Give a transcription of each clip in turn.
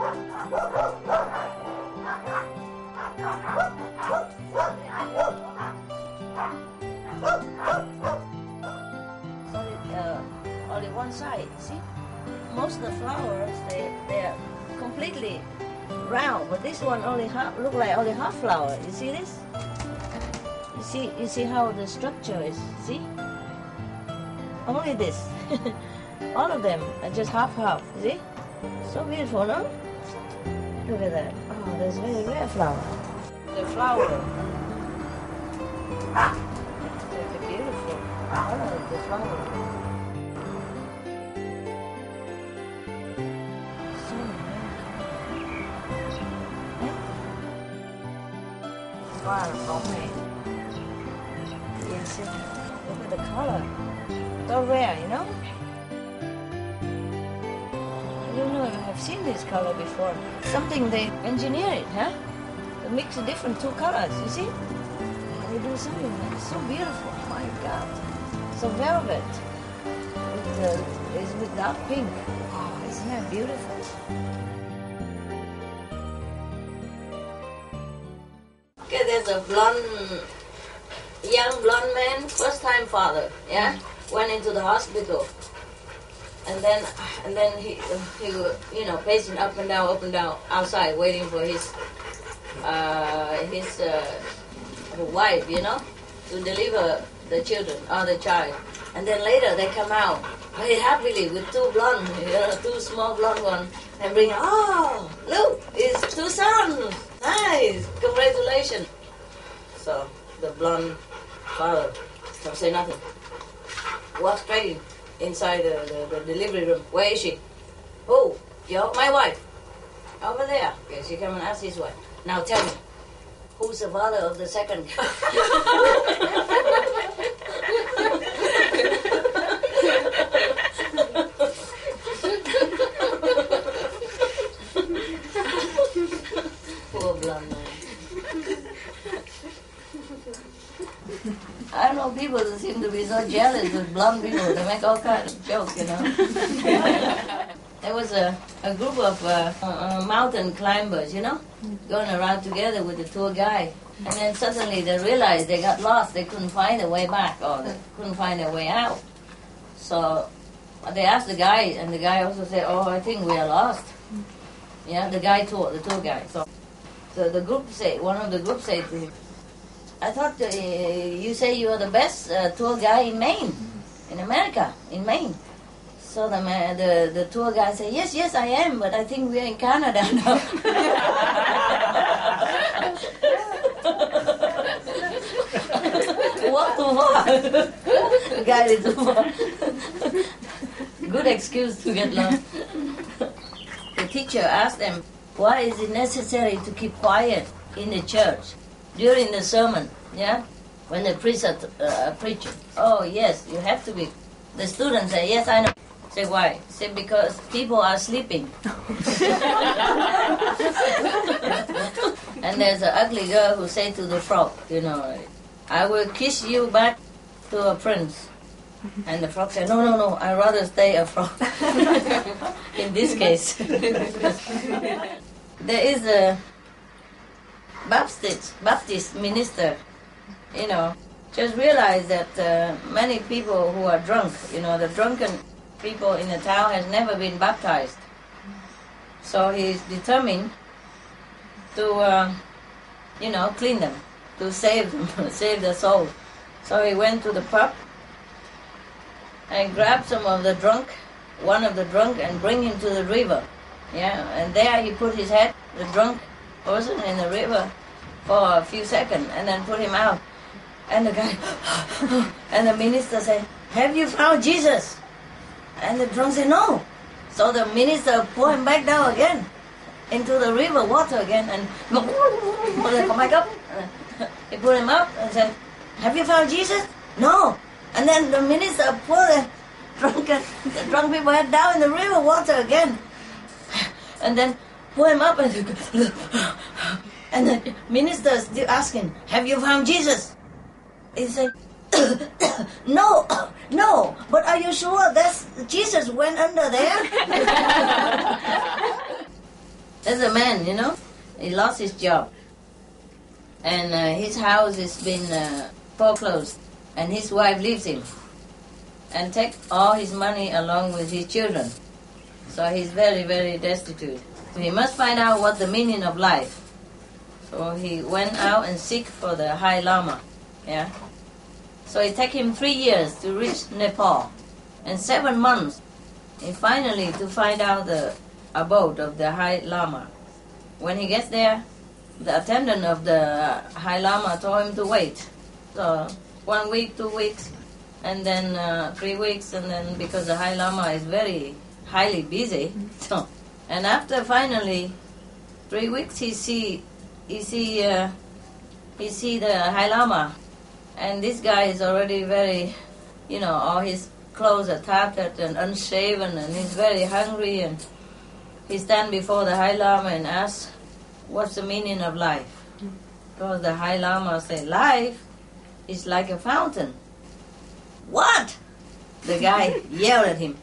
Only, uh, one side, see? Most of the flowers, they, they're completely round, but this one only half, look like only half flower. You see this? You see, you see how the structure is, see? Only this. All of them are just half half, see? So beautiful, no? Look at that. Oh, there's very rare flower. The flower. It's beautiful Oh, the flower. Far from me. Yes, look at the color. So rare, you know? I've seen this color before. Something they engineer it, huh? They mix different two colors, you see? They do something that's so beautiful. My God. So velvet. With, uh, is with dark pink. Oh, isn't that beautiful? Okay, there's a blonde, young blonde man, first time father, yeah? Went into the hospital. And then, and then he, he, you know, pacing up and down, up and down, outside, waiting for his, uh, his uh, wife, you know, to deliver the children or the child. And then later they come out very happily with two blonde, you know, two small blonde ones, and bring, oh, look, it's two sons. Nice, congratulations. So the blonde father don't say nothing. Walk straight inside the, the, the delivery room. Where is she? Oh, Who? Yo, my wife. Over there. Yes, she come and ask his wife. Now tell me, who's the father of the second? know, people seem to be so jealous with blonde people. They make all kinds of jokes, you know. there was a, a group of uh, uh, mountain climbers, you know, going around together with the tour guide. And then suddenly they realized they got lost. They couldn't find their way back or they couldn't find their way out. So they asked the guy, and the guy also said, "Oh, I think we are lost." Yeah, the guy tour, the tour guide. So, so the group said, one of the group said to him, "I thought uh, you say you are the best uh, tour guy in Maine, in America, in Maine." So the man, the the tour guy said, "Yes, yes, I am, but I think we are in Canada now." Too far. Guide too far. Good excuse to get lost. The teacher asked them, why is it necessary to keep quiet in the church during the sermon? Yeah? When the priest are uh, preaching. Oh, yes, you have to be. The students say, yes, I know. Say, why? Say, because people are sleeping. and there's an ugly girl who say to the frog, you know, I will kiss you back to a prince. And the frog said, no, no, no, I'd rather stay a frog. In this case. there is a Baptist, Baptist minister, you know, just realized that uh, many people who are drunk, you know, the drunken people in the town has never been baptized. So he's determined to, uh, you know, clean them, to save them, save their soul. So he went to the pub and grabbed some of the drunk, one of the drunk, and bring him to the river. Yeah, and there he put his head, the drunk person, in the river for a few seconds, and then put him out. And the guy, and the minister said, "Have you found Jesus?" And the drunk said, "No." So the minister put him back down again into the river water again, and go, come back up. He put him up and said, "Have you found Jesus?" No. And then the minister put the drunken, the drunk people head down in the river water again. And then pull him up and and the minister is still asking, Have you found Jesus? He said, No, no, but are you sure that's Jesus went under there? was a man, you know. He lost his job. And uh, his house has been uh, foreclosed. And his wife leaves him. And take all his money along with his children. So he's very, very destitute. He must find out what the meaning of life. So he went out and seek for the High Lama. Yeah. So it took him three years to reach Nepal, and seven months, and finally to find out the abode of the High Lama. When he gets there, the attendant of the High Lama told him to wait. So one week, two weeks, and then uh, three weeks, and then because the High Lama is very highly busy, so and after finally three weeks, he see he see uh, he see the High Lama, and this guy is already very, you know, all his clothes are tattered and unshaven, and he's very hungry, and he stand before the High Lama and ask, "What's the meaning of life?" Because the High Lama say, "Life is like a fountain." What? The guy yelled at him.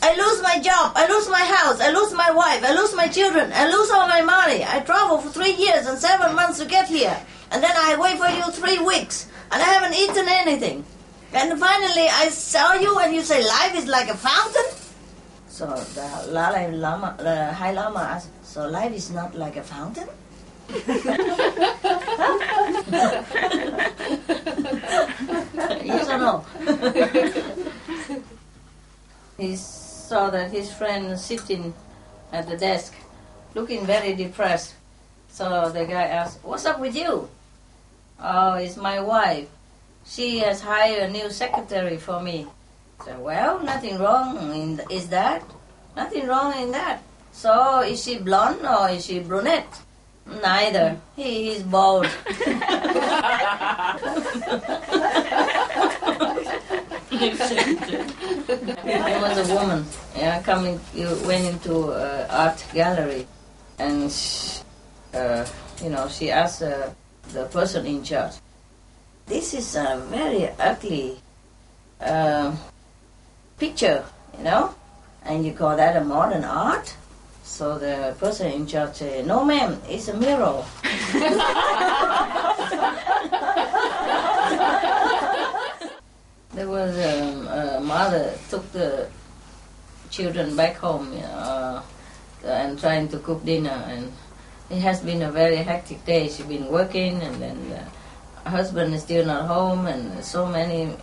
I lose my job, I lose my house, I lose my wife, I lose my children, I lose all my money. I travel for three years and seven months to get here. And then I wait for you three weeks and I haven't eaten anything. And finally I saw you and you say life is like a fountain? So the Lama, the High Lama asked, so life is not like a fountain? yes or no? he saw that his friend sitting at the desk, looking very depressed. So the guy asked, What's up with you? Oh, it's my wife. She has hired a new secretary for me. So, well, nothing wrong in is that? Nothing wrong in that. So, is she blonde or is she brunette? Neither. He is bald. There was a woman, yeah, coming. You went into uh, art gallery, and she, uh, you know she asked uh, the person in charge, "This is a very ugly uh, picture, you know, and you call that a modern art?" So the person in charge said, "No, ma'am, it's a mirror." There was um, a mother took the children back home uh, and trying to cook dinner, and it has been a very hectic day. She's been working, and then the husband is still not home, and so many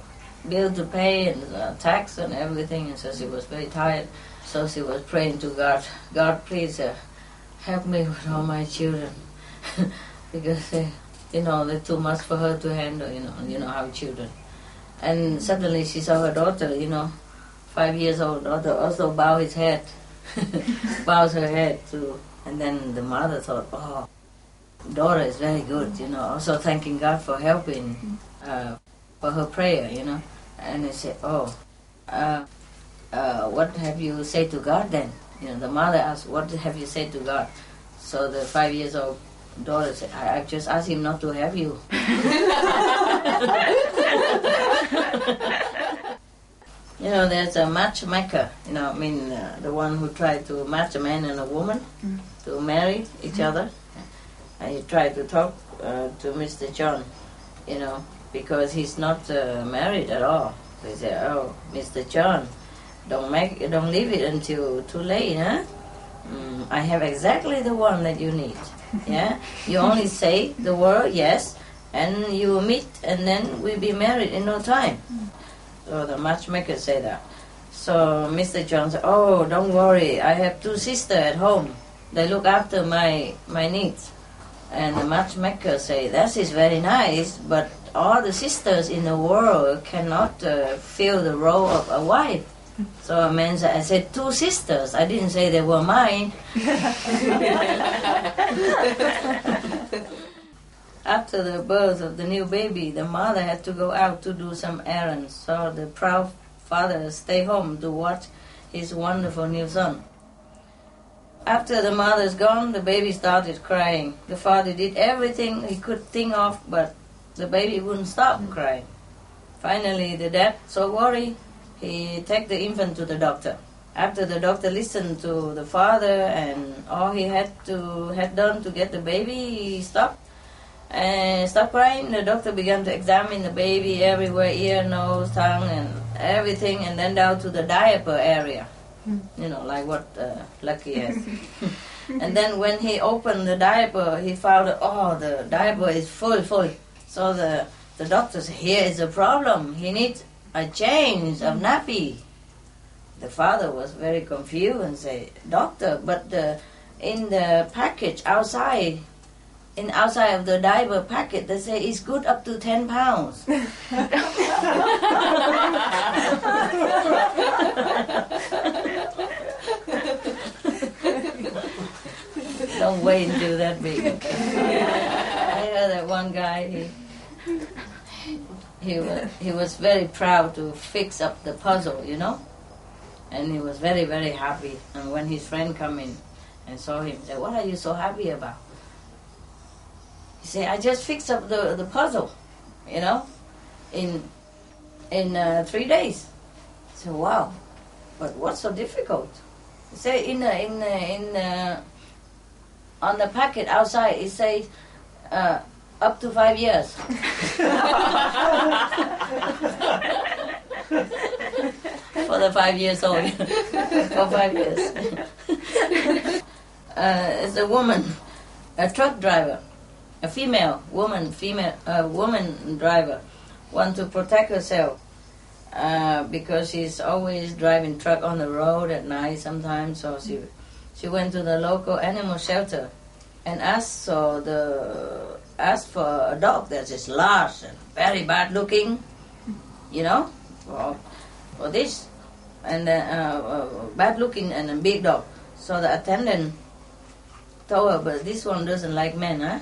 bills to pay and uh, tax and everything, and so she was very tired. So she was praying to God, God, please uh, help me with all my children, because uh, you know they're too much for her to handle. You know, you know how children. And suddenly she saw her daughter, you know, five years old daughter, also bow his head, bows her head too. And then the mother thought, oh, daughter is very good, you know, also thanking God for helping, uh, for her prayer, you know. And they said, oh, uh, uh, what have you said to God then? You know, the mother asked, what have you said to God? So the five years old daughter said, I, I just asked him not to have you. you know, there's a matchmaker, you know, I mean, uh, the one who tried to match a man and a woman Mm. to marry each other. And he tried to talk uh, to Mr. John, you know, because he's not uh, married at all. So he said, "Oh, Mr. John, don't make, don't leave it until too late, huh? Mm, I have exactly the one that you need. Yeah, you only say the word yes, and you meet, and then we'll be married in no time." So the matchmaker say that. So Mr. John said, "Oh, don't worry. I have two sisters at home. They look after my my needs." And the matchmaker say, "That is very nice, but all the sisters in the world cannot uh, fill the role of a wife." So a man said, "I said two sisters. I didn't say they were mine." After the birth of the new baby, the mother had to go out to do some errands, so the proud father stayed home to watch his wonderful new son. After the mother's gone, the baby started crying. The father did everything he could think of, but the baby wouldn't stop crying. Finally, the dad, so worried, he took the infant to the doctor. after the doctor listened to the father and all he had to had done to get the baby, he stopped and stopped crying. The doctor began to examine the baby everywhere, ear, nose, tongue, and everything, and then down to the diaper area. You know, like what uh, Lucky has. and then when he opened the diaper, he found that, oh, the diaper is full, full. So the the doctor said, here is a problem. He needs a change of nappy. The father was very confused and said, Doctor, but the, in the package outside, in outside of the diaper packet, they say it's good up to 10 pounds. Don't wait until that big. I heard that one guy, he, he, was, he was very proud to fix up the puzzle, you know? And he was very, very happy. And when his friend come in and saw him, said, what are you so happy about? He said, I just fixed up the, the puzzle, you know, in, in uh, three days. I said, wow, but what's so difficult? He said, in, uh, in, uh, in, on the packet outside, it says, uh, up to five years. For the five years old. For five years. uh, it's a woman, a truck driver, a female woman, female uh, woman driver, want to protect herself uh, because she's always driving truck on the road at night sometimes. So she she went to the local animal shelter and asked so the asked for a dog that is large and very bad looking, you know, for, for this and uh, uh, bad looking and a big dog. So the attendant told her, but this one doesn't like men, huh?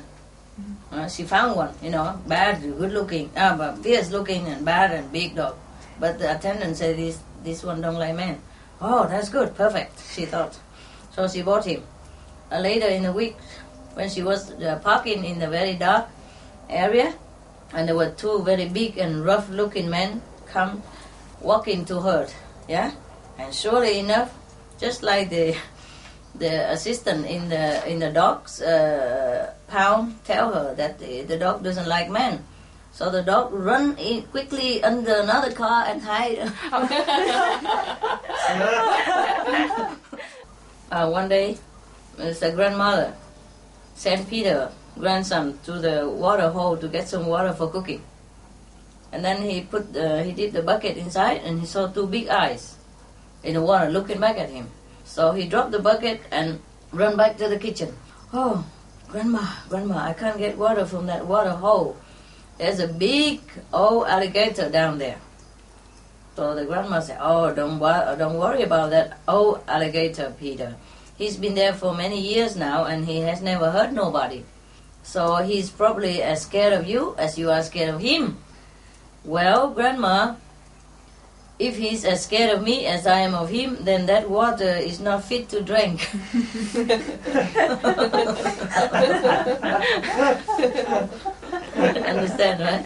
Uh, she found one, you know, bad, good looking, uh, but fierce looking and bad and big dog. But the attendant said this this one don't like men. Oh, that's good, perfect, she thought. So she bought him. Uh, later in the week, when she was uh, parking in the very dark area, and there were two very big and rough-looking men come walking to her, yeah, and surely enough, just like the the assistant in the in the dog's uh, pound tell her that the, the dog doesn't like men. So the dog run in quickly under another car and hide. uh, one day, it's a grandmother sent Peter, grandson, to the water hole to get some water for cooking. And then he put uh, he dipped the bucket inside, and he saw two big eyes in the water looking back at him. So he dropped the bucket and ran back to the kitchen. Oh, grandma, grandma, I can't get water from that water hole. There's a big old alligator down there. So the grandma said, "Oh, don't wor- don't worry about that old alligator, Peter. He's been there for many years now, and he has never hurt nobody. So he's probably as scared of you as you are scared of him." Well, grandma, if he's as scared of me as I am of him, then that water is not fit to drink. Understand, right?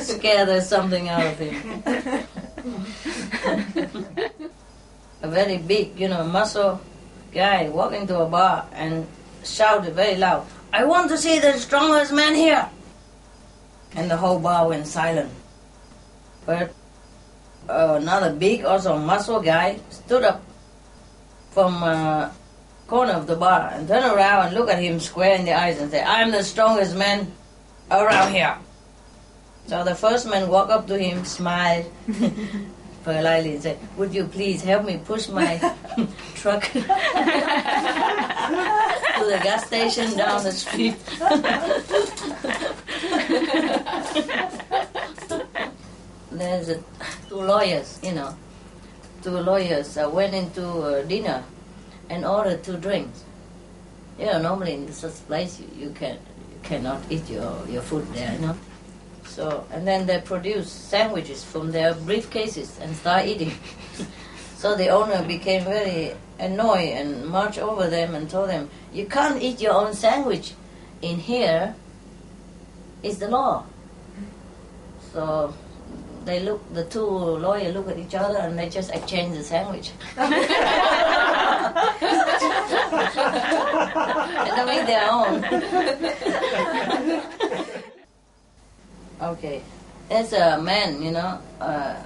Scare the something out of him. A very big, you know, muscle guy walked into a bar and shouted very loud, I want to see the strongest man here. And the whole bar went silent. But uh, another big, also muscle guy stood up from uh, corner of the bar and turned around and looked at him square in the eyes and said, I'm the strongest man around here. So the first man walked up to him, smiled politely and said, Would you please help me push my truck to the gas station down the street? There's a, two lawyers, you know, two lawyers uh, went into uh, dinner and ordered two drinks. You know, normally in such place you, you can you cannot eat your, your food there, you know. So and then they produce sandwiches from their briefcases and start eating. so the owner became very annoyed and marched over them and told them, "You can't eat your own sandwich. In here is the law." So they look, the two lawyers look at each other and they just exchange the sandwich. and they make their own. okay, as a man, you know, uh,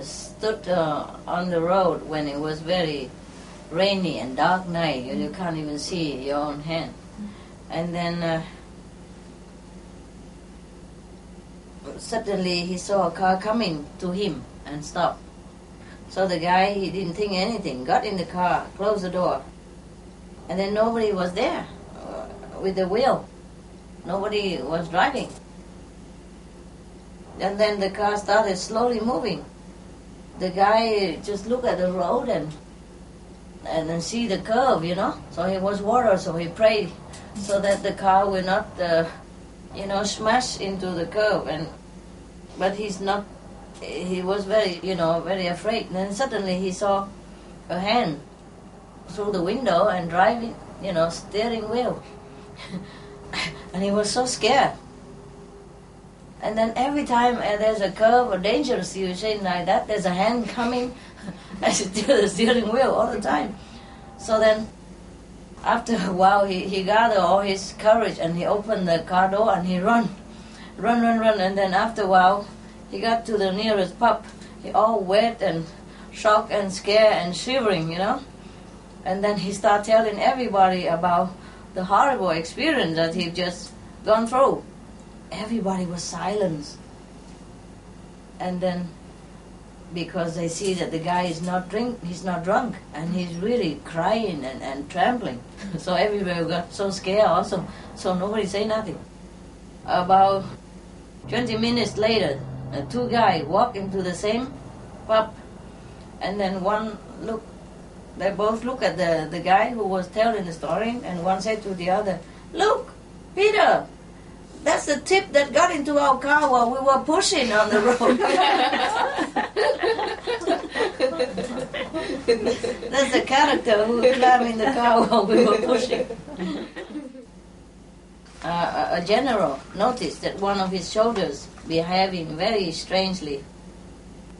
stood uh, on the road when it was very rainy and dark night. You, you can't even see your own hand. And then uh, suddenly he saw a car coming to him and stopped. So the guy, he didn't think anything, got in the car, closed the door, and then nobody was there uh, with the wheel. Nobody was driving. And then the car started slowly moving. The guy just looked at the road and and then see the curve, you know. So he was worried, so he prayed so that the car will not, uh, you know, smash into the curve. And but he's not. He was very, you know, very afraid. And then suddenly he saw a hand through the window and driving, you know, steering wheel. and he was so scared. And then every time uh, there's a curve or dangerous situation like that, there's a hand coming and steer the steering wheel all the time. So then, after a while, he, he gathered all his courage and he opened the car door and he run, run, run, run. And then after a while, he got to the nearest pub. He all wet and shocked and scared and shivering, you know. And then he started telling everybody about the horrible experience that he'd just gone through everybody was silent. And then because they see that the guy is not drink he's not drunk and he's really crying and, and trembling. so everybody got so scared also. So nobody say nothing. About twenty minutes later, two guys walk into the same pub and then one look they both look at the, the guy who was telling the story and one said to the other, Look, Peter, that's the tip that got into our car while we were pushing on the road. That's the character who climbed in the car while we were pushing. Uh, a general noticed that one of his soldiers behaving very strangely.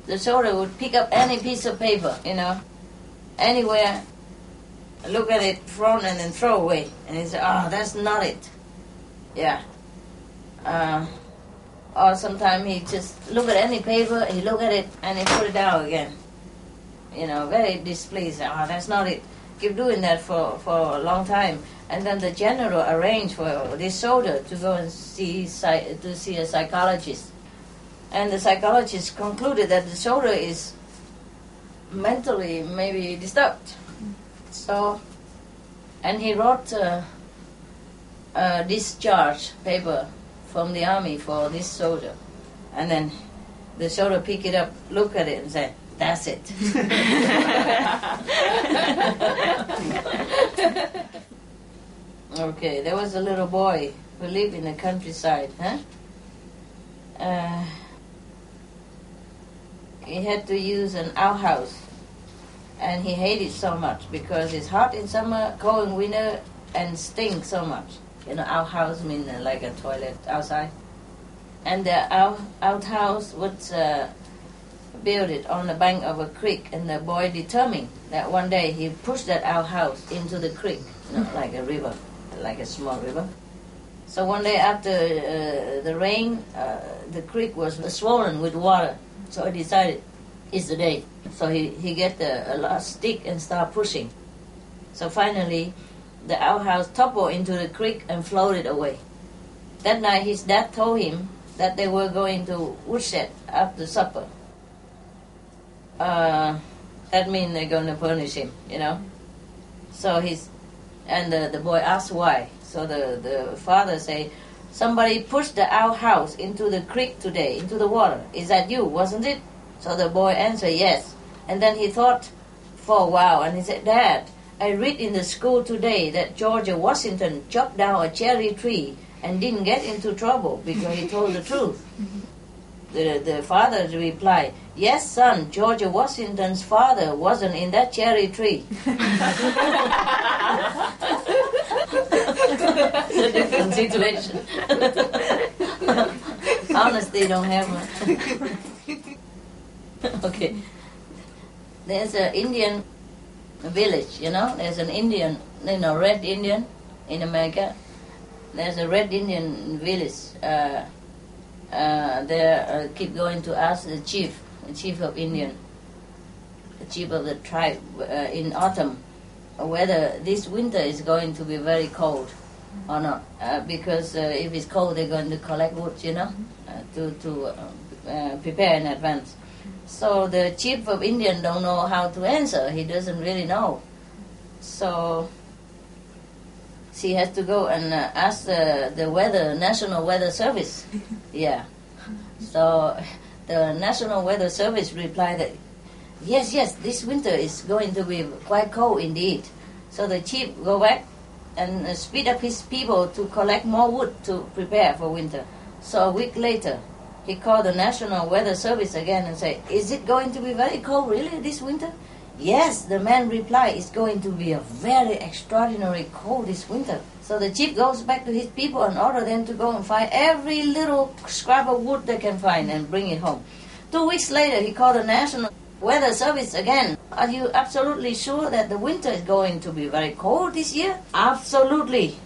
The soldier would pick up any piece of paper, you know, anywhere, look at it, front, and then throw away. And he said, "Oh, that's not it." Yeah, uh, or sometimes he just look at any paper, he look at it and he put it down again. You know, very displeased. Oh, that's not it. Keep doing that for, for a long time. And then the general arranged for this soldier to go and see to see a psychologist. And the psychologist concluded that the soldier is mentally maybe disturbed. So, and he wrote a, a discharge paper from the army for this soldier. And then the soldier pick it up, look at it, and say, "That's it." okay, there was a little boy who lived in the countryside, huh? Uh, he had to use an outhouse, and he hated so much because it's hot in summer, cold in winter, and stinks so much you know, outhouse mean uh, like a toilet outside. And the out, outhouse was uh, built on the bank of a creek, and the boy determined that one day he pushed that outhouse into the creek, you know, like a river, like a small river. So one day after uh, the rain, uh, the creek was swollen with water. So he decided it's the day. So he, he get a, a stick and start pushing. So finally, the outhouse toppled into the creek and floated away. That night, his dad told him that they were going to woodshed after supper. Uh, that means they're going to punish him, you know. So he's, and the, the boy asked why. So the, the father say, somebody pushed the outhouse into the creek today, into the water. Is that you, wasn't it? So the boy answered yes. And then he thought for a while and he said, Dad, I read in the school today that George Washington chopped down a cherry tree and didn't get into trouble because he told the truth. The, the father replied, Yes, son, George Washington's father wasn't in that cherry tree. it's a different situation. Honestly, don't have one. okay. There's an Indian village, you know. There's an Indian, you know, red Indian in America. There's a red Indian village. Uh, uh, they uh, keep going to ask the chief, the chief of Indian, the chief of the tribe uh, in autumn, whether this winter is going to be very cold or not. Uh, because uh, if it's cold, they're going to collect wood, you know, to to uh, prepare in advance. So the chief of Indian don't know how to answer. He doesn't really know. So she has to go and uh, ask the, the weather national weather service. yeah. So the national weather service replied that yes, yes, this winter is going to be quite cold indeed. So the chief go back and uh, speed up his people to collect more wood to prepare for winter. So a week later, he called the National Weather Service again and said, Is it going to be very cold really this winter? Yes, the man replied, It's going to be a very extraordinary cold this winter. So the chief goes back to his people and order them to go and find every little scrap of wood they can find and bring it home. Two weeks later, he called the National Weather Service again. Are you absolutely sure that the winter is going to be very cold this year? Absolutely.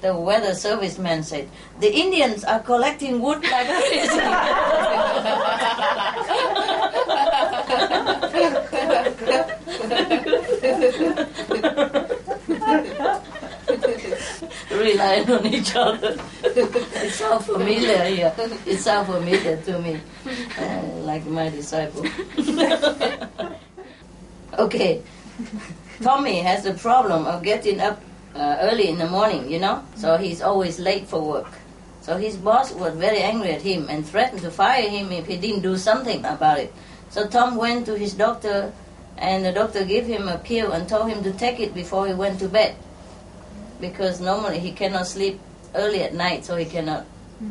The weather service man said, The Indians are collecting wood like crazy. Relying on each other. it sounds familiar here. It sounds familiar to me, uh, like my disciple. okay. Tommy has a problem of getting up uh, early in the morning, you know, so he's always late for work. So his boss was very angry at him and threatened to fire him if he didn't do something about it. So Tom went to his doctor, and the doctor gave him a pill and told him to take it before he went to bed, because normally he cannot sleep early at night, so he cannot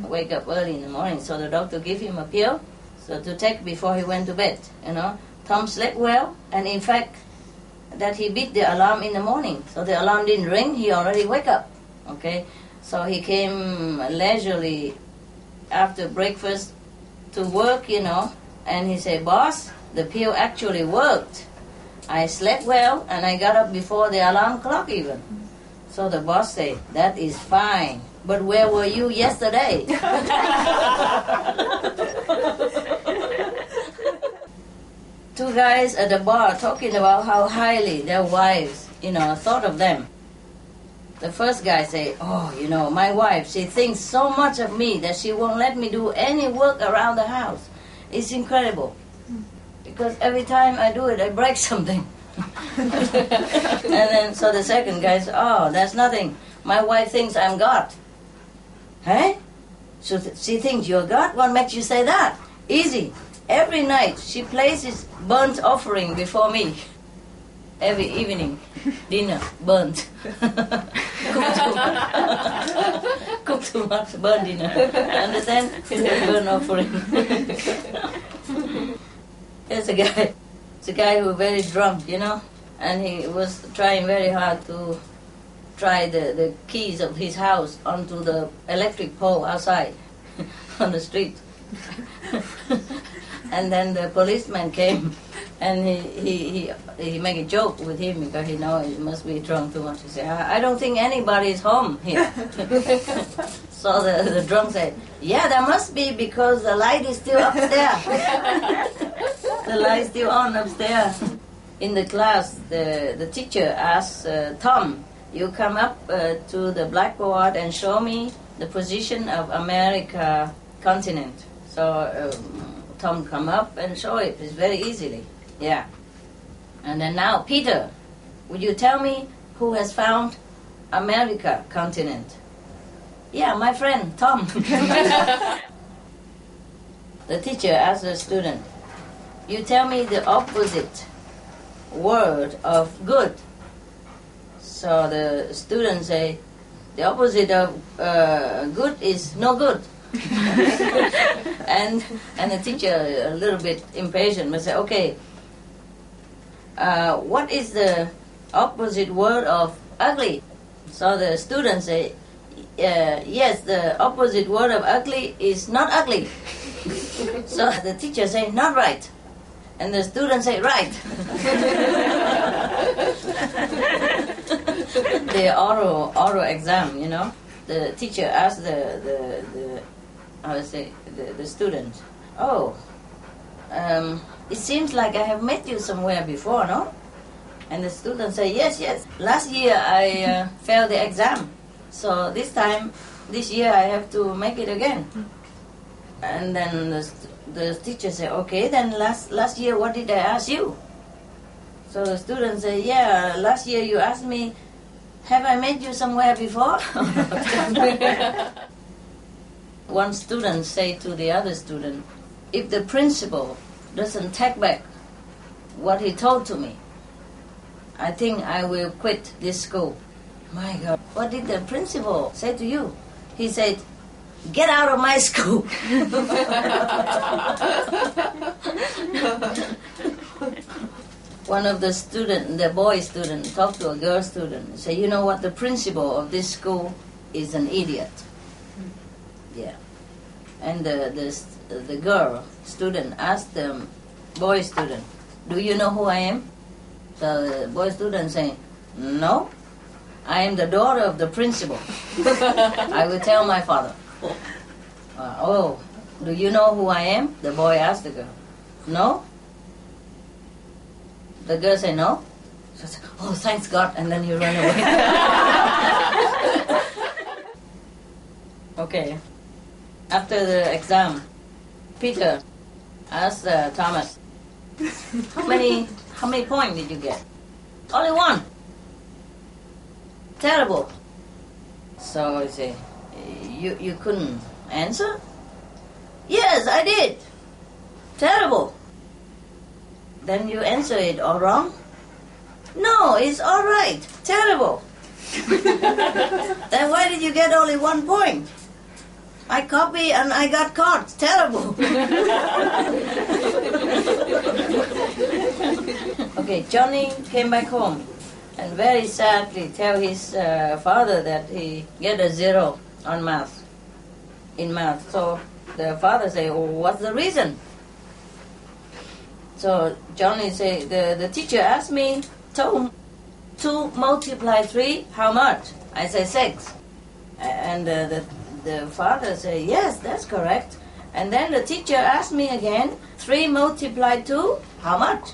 wake up early in the morning. So the doctor gave him a pill, so to take before he went to bed. You know, Tom slept well, and in fact, that he beat the alarm in the morning. So the alarm didn't ring, he already wake up. Okay, so he came leisurely after breakfast to work, you know, and he said, "Boss, the pill actually worked. I slept well, and I got up before the alarm clock even." So the boss said, "That is fine." But where were you yesterday? Two guys at the bar talking about how highly their wives, you know, thought of them. The first guy say, "Oh, you know, my wife, she thinks so much of me that she won't let me do any work around the house. It's incredible. Because every time I do it, I break something." and then so the second guy says, "Oh, that's nothing. My wife thinks I'm God." Hey? So th- she thinks you're God? What makes you say that? Easy. Every night she places burnt offering before me. Every evening, dinner, burnt. Cook too much. Cook too much, burnt dinner. Understand? burnt offering. There's a guy. It's a guy who very drunk, you know, and he was trying very hard to try the, the keys of his house onto the electric pole outside on the street. And then the policeman came and he, he, he, he made a joke with him because he know he must be drunk too much. He said, I, I don't think anybody is home here. so the, the drunk said, yeah, there must be because the light is still upstairs. the light is still on upstairs. In the class, the, the teacher asked uh, Tom, you come up uh, to the blackboard and show me the position of America continent. So um, Tom come up and show it. It's very easily. Yeah. And then now, Peter, would you tell me who has found America continent? Yeah, my friend Tom. the teacher asked the student, "You tell me the opposite word of good." So the student say, "The opposite of uh, good is no good." and and the teacher a little bit impatient but say, "Okay, uh, what is the opposite word of ugly?" So the students say, uh, "Yes, the opposite word of ugly is not ugly." so the teacher say, "Not right. And the students say, right. the oral oral exam, you know, the teacher asked the the, the I would say the, the student, oh, um, it seems like I have met you somewhere before, no? And the student say, yes, yes. Last year I uh, failed the exam, so this time, this year I have to make it again. And then the, the teacher say, okay, then last last year what did I ask you? So the student say, yeah, last year you asked me, have I met you somewhere before? One student say to the other student, if the principal doesn't take back what he told to me, I think I will quit this school. My God, what did the principal say to you? He said, get out of my school. One of the student, the boy student, talked to a girl student. Say, you know what? The principal of this school is an idiot. And the the the girl student asked the boy student, "Do you know who I am?" The boy student saying, "No, I am the daughter of the principal. I will tell my father." Uh, oh, do you know who I am? The boy asked the girl. No. The girl said no. She said, oh, thanks God, and then he run away. okay. After the exam, Peter asked uh, Thomas, how many how many points did you get? Only one. Terrible. So he said, you you couldn't answer? Yes, I did. Terrible. Then you answer it all wrong? No, it's all right. Terrible. then why did you get only one point? I copy and I got caught. Terrible. okay, Johnny came back home and very sadly tell his uh, father that he get a zero on math, in math. So the father say, oh, what's the reason? So Johnny say, the, the teacher asked me, two, two multiply three, how much? I say six. And uh, the, the father said, yes, that's correct. And then the teacher asked me again, three multiplied two, how much?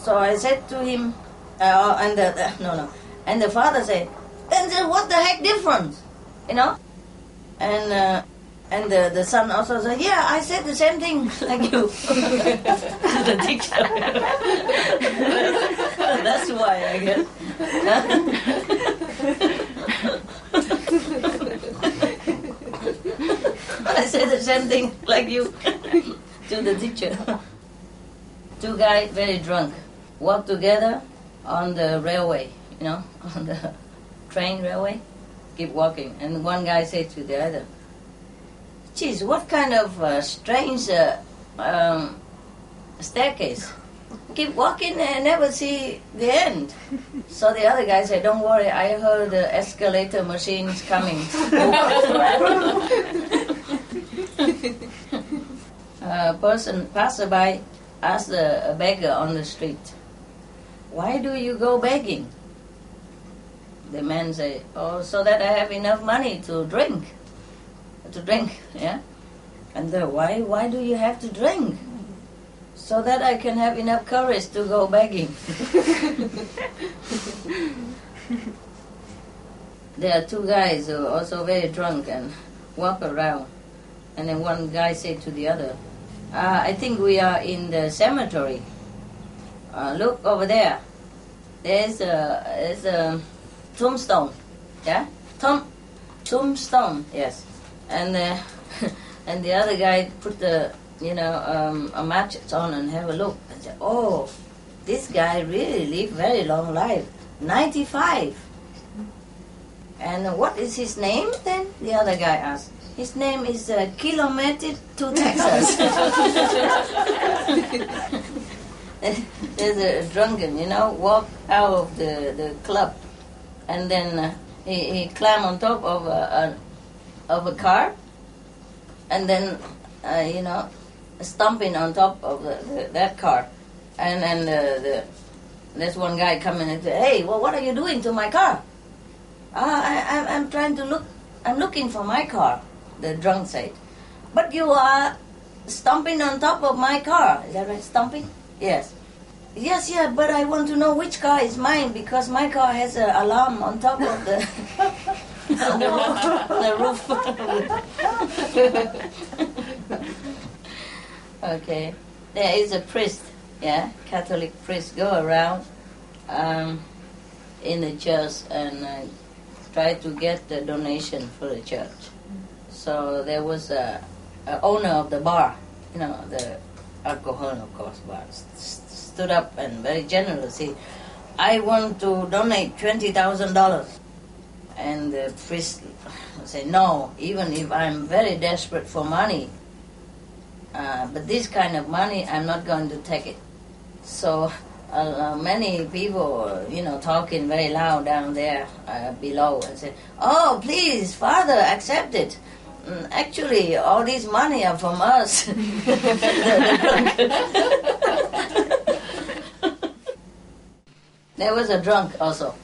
So I said to him, uh, and the, uh, no, no. And the father said, then, then what the heck difference? You know? And uh, and the, the son also said, yeah, I said the same thing like you. the teacher. That's why I guess. I said the same thing like you to the teacher. Two guys very drunk walk together on the railway, you know, on the train railway, keep walking. And one guy said to the other, Geez, what kind of uh, strange uh, um, staircase? Keep walking and never see the end. So the other guy said, Don't worry, I heard the escalator machines coming. a person, passerby, asked a, beggar on the street, Why do you go begging? The man said, Oh, so that I have enough money to drink to drink, yeah. And the, why why do you have to drink? So that I can have enough courage to go begging. there are two guys who are also very drunk and walk around. And then one guy said to the other, uh, I think we are in the cemetery. Uh, look over there. There's a, there's a tombstone. Yeah? Tomb, tombstone, yes and uh, and the other guy put the you know um, a match on and have a look and said, "Oh, this guy really lived very long life, ninety five. And what is his name then? The other guy asked. His name is uh, Kilometer to Texas. There's a drunken, you know, walk out of the, the club, and then uh, he, he climb on top of a, a of a car, and then uh, you know, stomping on top of the, the, that car, And then the, the there's one guy coming and say, "Hey, well, what are you doing to my car?" Ah, I, I'm, I'm trying to look. I'm looking for my car. The drunk said, "But you are stomping on top of my car. Is that right? Stomping? Yes. Yes, yeah. But I want to know which car is mine because my car has an alarm on top of the the roof. The roof. okay. There is a priest yeah, Catholic priest, go around um, in the church and uh, try to get the donation for the church. So there was a, a owner of the bar, you know, the alcohol, of course, bar, st- stood up and very generously, I want to donate twenty thousand dollars. And the priest said, No, even if I'm very desperate for money, uh, but this kind of money, I'm not going to take it. So uh, many people, you know, talking very loud down there uh, below and say, "Oh, please, Father, accept it." Mm, Actually, all this money are from us. there was a drunk also.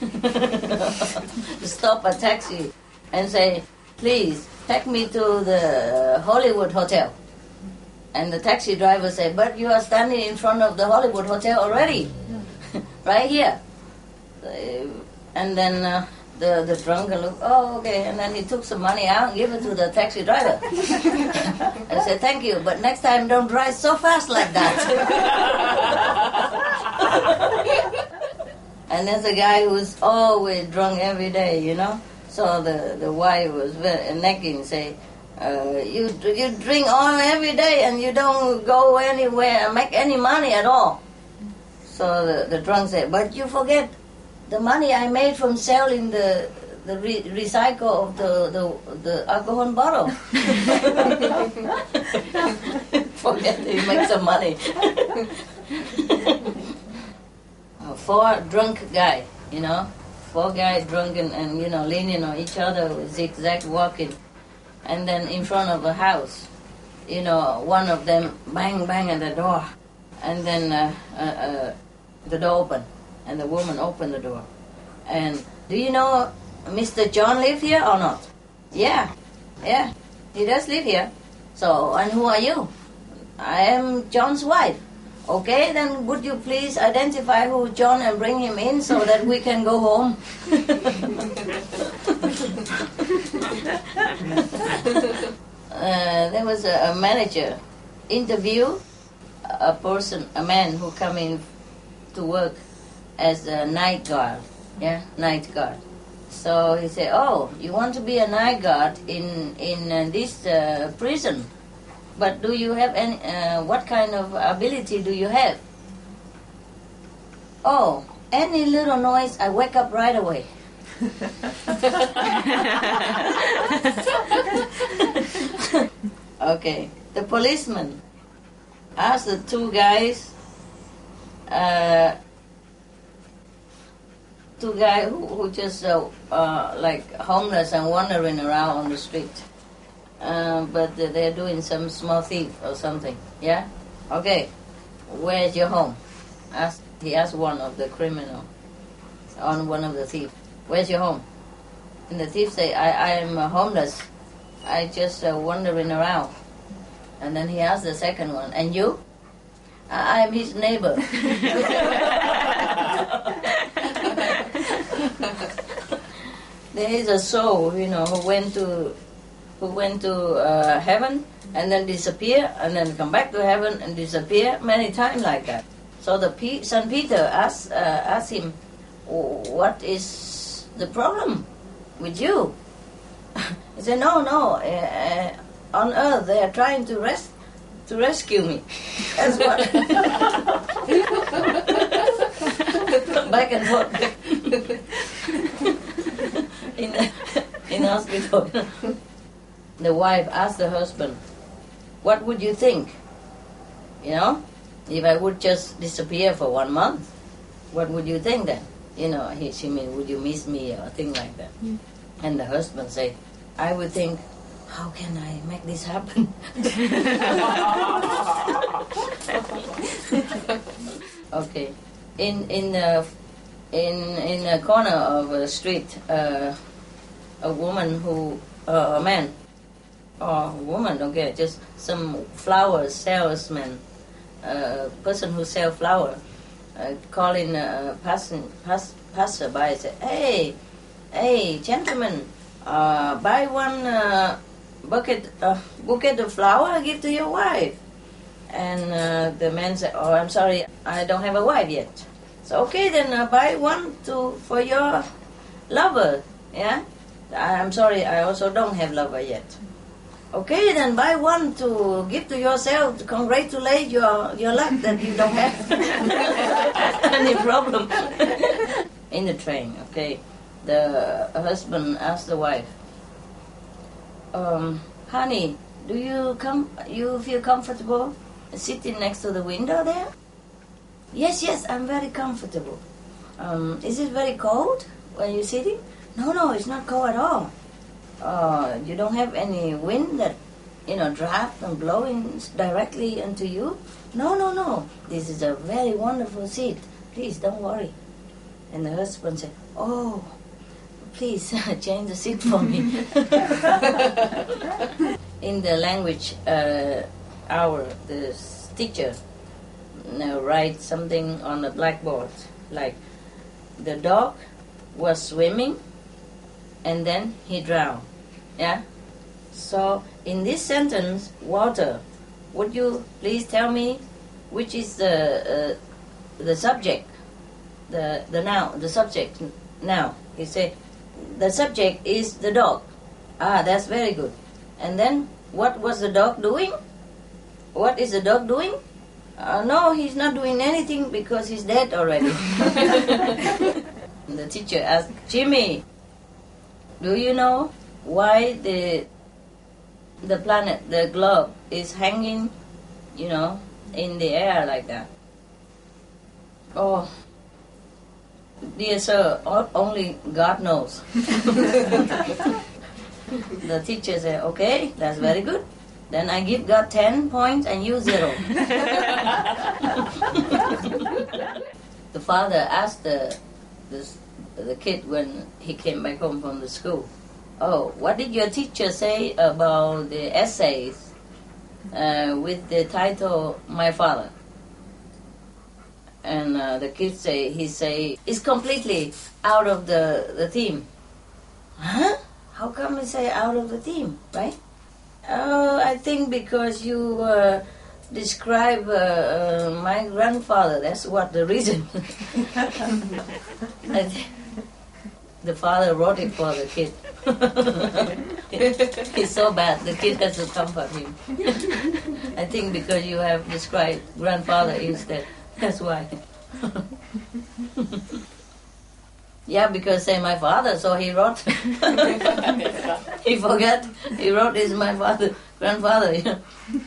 Stop a taxi and say, "Please, take me to the Hollywood Hotel." And the taxi driver said, But you are standing in front of the Hollywood Hotel already, right here. And then uh, the, the drunken looked, Oh, okay. And then he took some money out and gave it to the taxi driver. I said, Thank you, but next time don't drive so fast like that. and there's a guy who's always drunk every day, you know. So the, the wife was very nagging, say, uh, you you drink all every day and you don't go anywhere and make any money at all. So the, the drunk said, but you forget the money I made from selling the the re- recycle of the, the the alcohol bottle. forget he make some money. Four drunk guy, you know, four guys drunk and, and you know leaning on each other, zigzag walking and then in front of a house, you know, one of them bang bang at the door, and then uh, uh, uh, the door opened, and the woman opened the door, and do you know Mr. John live here or not? Yeah, yeah, he does live here. So, and who are you? I am John's wife. Okay, then would you please identify who John and bring him in so that we can go home? uh, there was a, a manager interview a person, a man who come in to work as a night guard. Yeah, night guard. So he said, "Oh, you want to be a night guard in in uh, this uh, prison? But do you have any? Uh, what kind of ability do you have?" Oh, any little noise, I wake up right away. okay, the policeman asked the two guys, uh, two guys who, who just uh, uh, like homeless and wandering around on the street, uh, but they're doing some small thief or something. Yeah, okay. Where's your home? Asked, he asked one of the criminal, on one of the thief. Where's your home? And the thief say, I, I am uh, homeless. I just uh, wandering around. And then he asked the second one, and you? I am his neighbor. there is a soul, you know, who went to who went to uh, heaven and then disappear and then come back to heaven and disappear many times like that. So the P- Saint Peter asked uh, asked him, "What is the problem with you?" he said, "No, no. Uh, on earth they are trying to rest to rescue me. That's what." back and forth in in hospital. the wife asked the husband, "What would you think? You know, if I would just disappear for one month, what would you think then? You know, he, she mean, would you miss me or thing like that?" Hmm. And the husband said, "I would think." How can I make this happen? okay. In in the in in a corner of a street, uh, a woman who uh, a man or a woman, okay, just some flower salesman, uh, person who sell flower, uh, calling a passing pass, passerby, say, "Hey, hey, gentlemen, uh, buy one uh, bucket uh, bouquet of flower, give to your wife." And uh, the man said, "Oh, I'm sorry, I don't have a wife yet." So okay, then uh, buy one to for your lover. Yeah, I'm sorry, I also don't have lover yet. Okay, then buy one to give to yourself to congratulate your your luck that you don't have any problem in the train. Okay, the husband asked the wife, um, "Honey, do you come? You feel comfortable sitting next to the window there?" Yes, yes, I'm very comfortable. Um, is it very cold when you're sitting? No, no, it's not cold at all. Uh, you don't have any wind that, you know, draft and blowing directly into you? No, no, no. This is a very wonderful seat. Please don't worry. And the husband said, Oh, please change the seat for me. In the language uh, hour, the teacher write something on the blackboard. Like the dog was swimming and then he drowned. Yeah? So in this sentence water would you please tell me which is the uh, the subject? The the noun the subject now he said the subject is the dog. Ah that's very good. And then what was the dog doing? What is the dog doing uh, no, he's not doing anything because he's dead already. the teacher asked, Jimmy, do you know why the the planet, the globe, is hanging, you know, in the air like that? Oh, dear sir, only God knows. the teacher said, okay, that's very good. Then I give God 10 points and you zero. the father asked the, the, the kid when he came back home from the school, Oh, what did your teacher say about the essays uh, with the title My Father? And uh, the kid say, he say, it's completely out of the, the theme. Huh? How come he say out of the theme, right? Oh, I think because you uh, describe uh, uh, my grandfather. That's what the reason. The father wrote it for the kid. He's so bad. The kid has to comfort him. I think because you have described grandfather instead. That's why. yeah, because say my father, so he wrote. he forgot. He wrote is my father, grandfather. You know?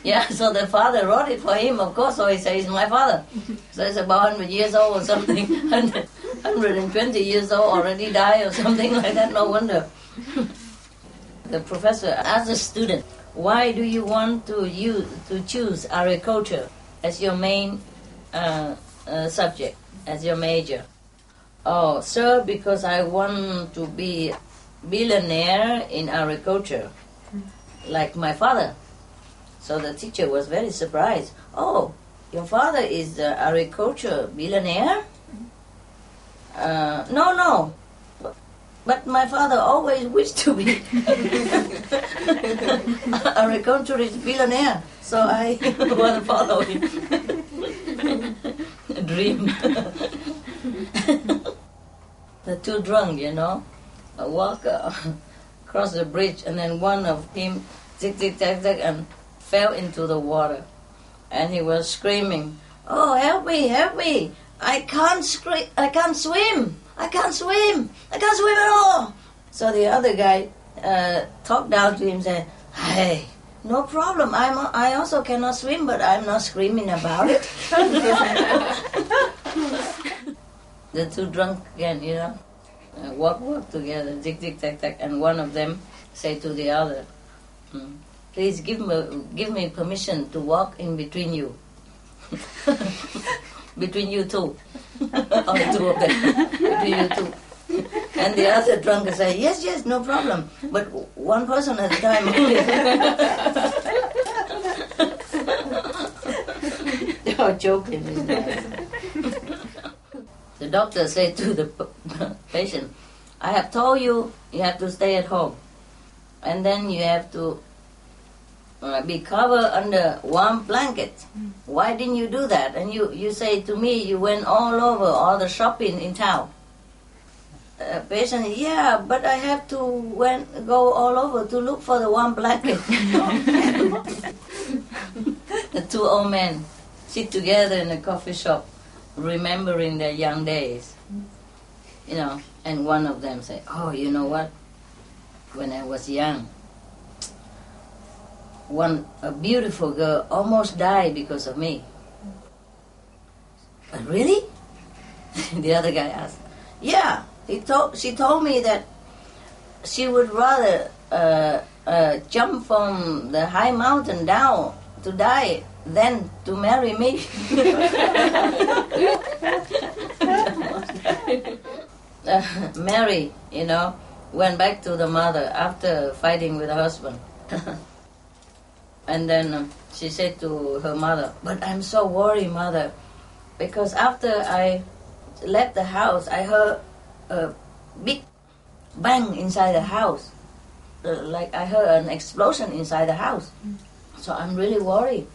Yeah, so the father wrote it for him, of course. So he says my father. So it's about hundred years old or something. 120 years old already died or something like that. No wonder. the professor asked the student, "Why do you want to use to choose agriculture as your main uh, uh, subject, as your major?" Oh, sir, because I want to be billionaire in agriculture, like my father. So the teacher was very surprised. Oh, your father is the agriculture billionaire? Uh, no, no. But- my father always wished to be agriculturist billionaire, so I want to follow him. Dream. the two drunk, you know, walk uh, across the bridge, and then one of him zig zig zag zag and fell into the water, and he was screaming, "Oh, help me! Help me! I can't scream! I can't swim! I can't swim! I can't swim at all!" So the other guy uh, talked down to him, said, "Hey." No problem. I'm. I also cannot swim, but I'm not screaming about it. the two drunk again, you know, uh, walk walk together, zig zig zag zag, and one of them say to the other, "Hmm, "Please give me give me permission to walk in between you." between you two, only two of them, between you two. And the other drunk say, yes, yes, no problem, but one person at a time only. You're joking. isn't it? the doctor said to the patient, I have told you you have to stay at home. And then you have to uh, be covered under one blanket. Why didn't you do that? And you, you say to me you went all over all the shopping in town. Patient, yeah, but I have to went, go all over to look for the one blanket. the two old men sit together in a coffee shop, remembering their young days. You know, and one of them say, "Oh, you know what? When I was young, one a beautiful girl almost died because of me." But really? the other guy asked. Yeah, he told. She told me that she would rather uh, uh, jump from the high mountain down to die than to marry me. uh, Mary, you know, went back to the mother after fighting with her husband. and then um, she said to her mother, But I'm so worried, mother, because after I left the house, I heard a big bang inside the house. Uh, like I heard an explosion inside the house. So I'm really worried.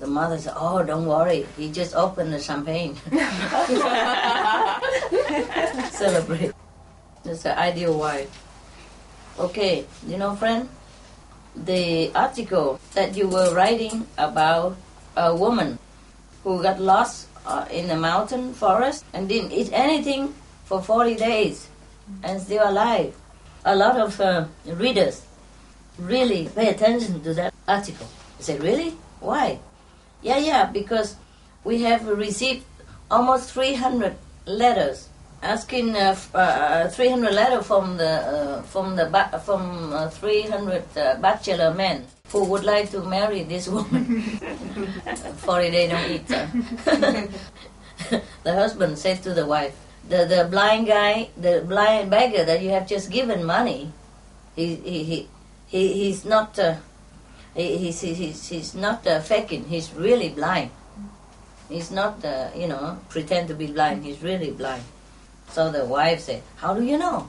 The mother said, Oh, don't worry. He just opened the champagne. Celebrate. That's the ideal wife. Okay, you know, friend, the article that you were writing about a woman who got lost uh, in the mountain forest and didn't eat anything for 40 days and still alive. A lot of uh, readers really pay attention to that article. They say, really? Why? Yeah, yeah, because we have received almost 300 letters asking uh, f- uh, 300 letters from the uh, from the from uh, 300 uh, bachelor men who would like to marry this woman. 40 they don't eat. uh. the husband said to the wife, the, the blind guy, the blind beggar that you have just given money, he, he, he, he he's not uh, he, he's, he's, he's not uh, faking. He's really blind. He's not, uh, you know, pretend to be blind. He's really blind. So the wife said, "How do you know?"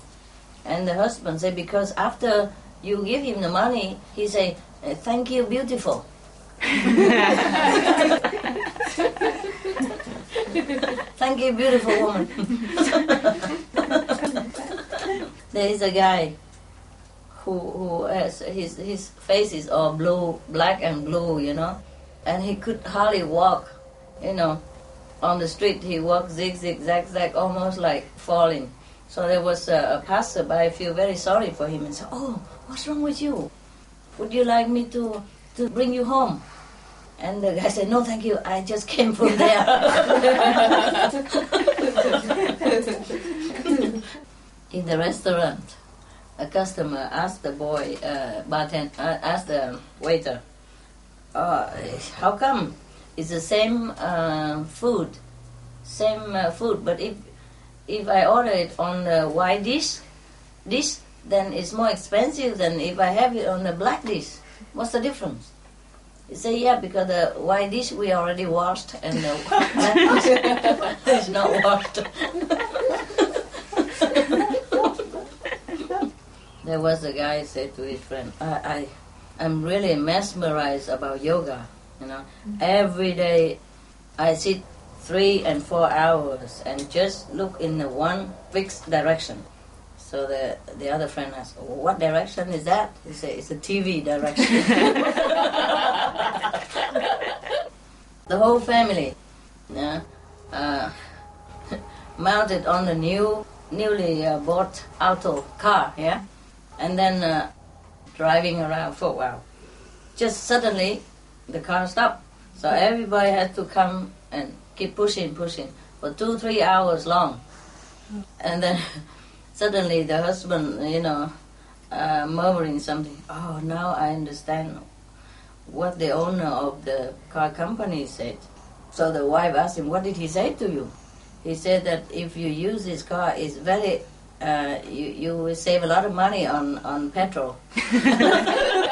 And the husband said, "Because after you give him the money, he say, "Uh, "Thank you, beautiful." Thank you, beautiful woman. there is a guy who who has his his face is all blue, black and blue, you know, and he could hardly walk, you know, on the street. He walked zig zig zag zag, almost like falling. So there was a, a passerby I feel very sorry for him and said, "Oh, what's wrong with you? Would you like me to to bring you home?" And the guy said, "No, thank you. I just came from there." In the restaurant, a customer asked the boy, uh, bartender, uh, asked the waiter, uh, "How come it's the same uh, food, same uh, food, but if if I order it on the white dish, dish, then it's more expensive than if I have it on the black dish. What's the difference?" He say, "Yeah, because uh, the white dish we already washed and uh, dish is not washed." there was a guy said to his friend, I, I, I'm really mesmerized about yoga. You know, mm-hmm. every day I sit three and four hours and just look in the one fixed direction. So the the other friend asked, "What direction is that?" He said, "It's a TV direction." the whole family, yeah, uh, mounted on the new, newly uh, bought auto car, yeah, and then uh, driving around for a while. Just suddenly, the car stopped. So everybody had to come and keep pushing, pushing for two, three hours long, and then suddenly the husband, you know, uh, murmuring something. Oh, now I understand what the owner of the car company said. So the wife asked him, "What did he say to you?" He said that if you use this car, it's very uh, you you will save a lot of money on on petrol.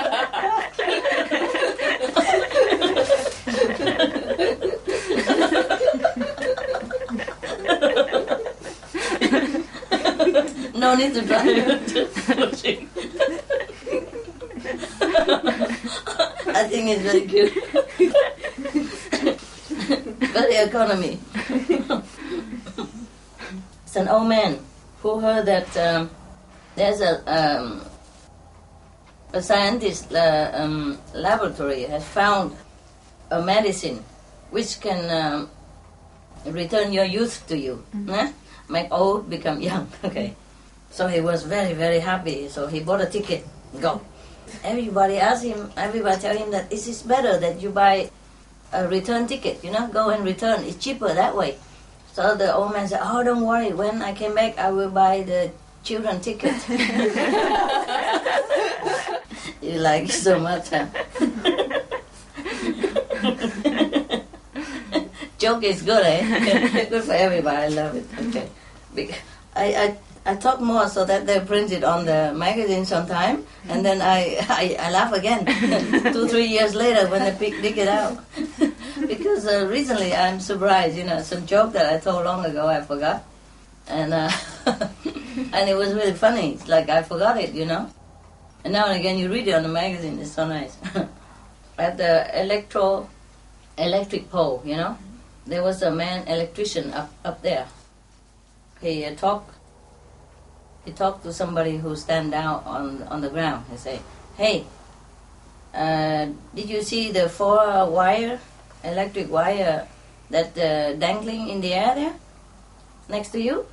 no need to drive. Just pushing. I think it's very good. very economy. it's an old man who heard that um, there's a um, a scientist uh, um, laboratory has found a medicine which can um, return your youth to you, eh? make old become young. Okay, so he was very very happy. So he bought a ticket, go. Everybody asked him. Everybody tell him that this is better that you buy a return ticket. You know, go and return. It's cheaper that way. So the old man said, "Oh, don't worry. When I came back, I will buy the children ticket." you like so much, huh? Joke is good, eh? good for everybody. I love it. Okay, I, I I talk more so that they print it on the magazine sometime, and then I I, I laugh again two three years later when they pick, dig it out. because uh, recently I'm surprised, you know, some joke that I told long ago I forgot, and uh, and it was really funny. It's like I forgot it, you know. And now and again you read it on the magazine. It's so nice. At the electro electric pole, you know, there was a man electrician up up there. He uh, talked. He talked to somebody who stand down on on the ground. He say, "Hey, uh, did you see the four wire electric wire that uh, dangling in the air there next to you?"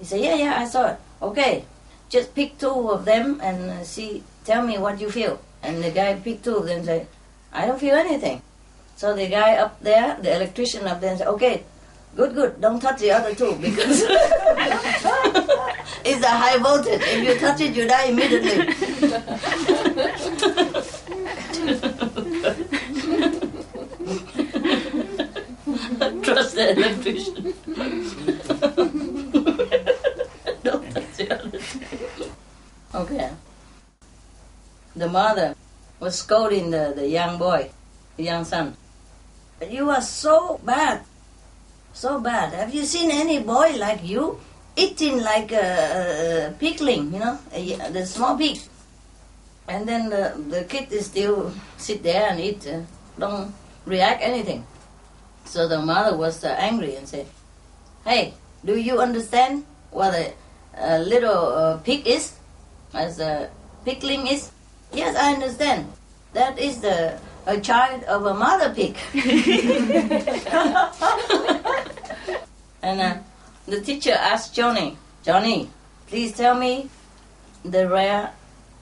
He said, "Yeah, yeah, I saw it. Okay, just pick two of them and uh, see. Tell me what you feel." And the guy picked two of them and said, "I don't feel anything." So the guy up there, the electrician up there, said, "Okay, good, good. Don't touch the other two because it's a high voltage. If you touch it, you die immediately." Trust the electrician. Don't touch the other. Okay. The mother was scolding the, the young boy, the young son. You are so bad. So bad. Have you seen any boy like you eating like a, a pigling, you know, a, the small pig? And then the, the kid is still sit there and eat, uh, don't react anything. So the mother was uh, angry and said, Hey, do you understand what a, a little uh, pig is? As a pigling is? Yes, I understand. That is the a child of a mother pig. and uh, the teacher asked Johnny, Johnny, please tell me the rare,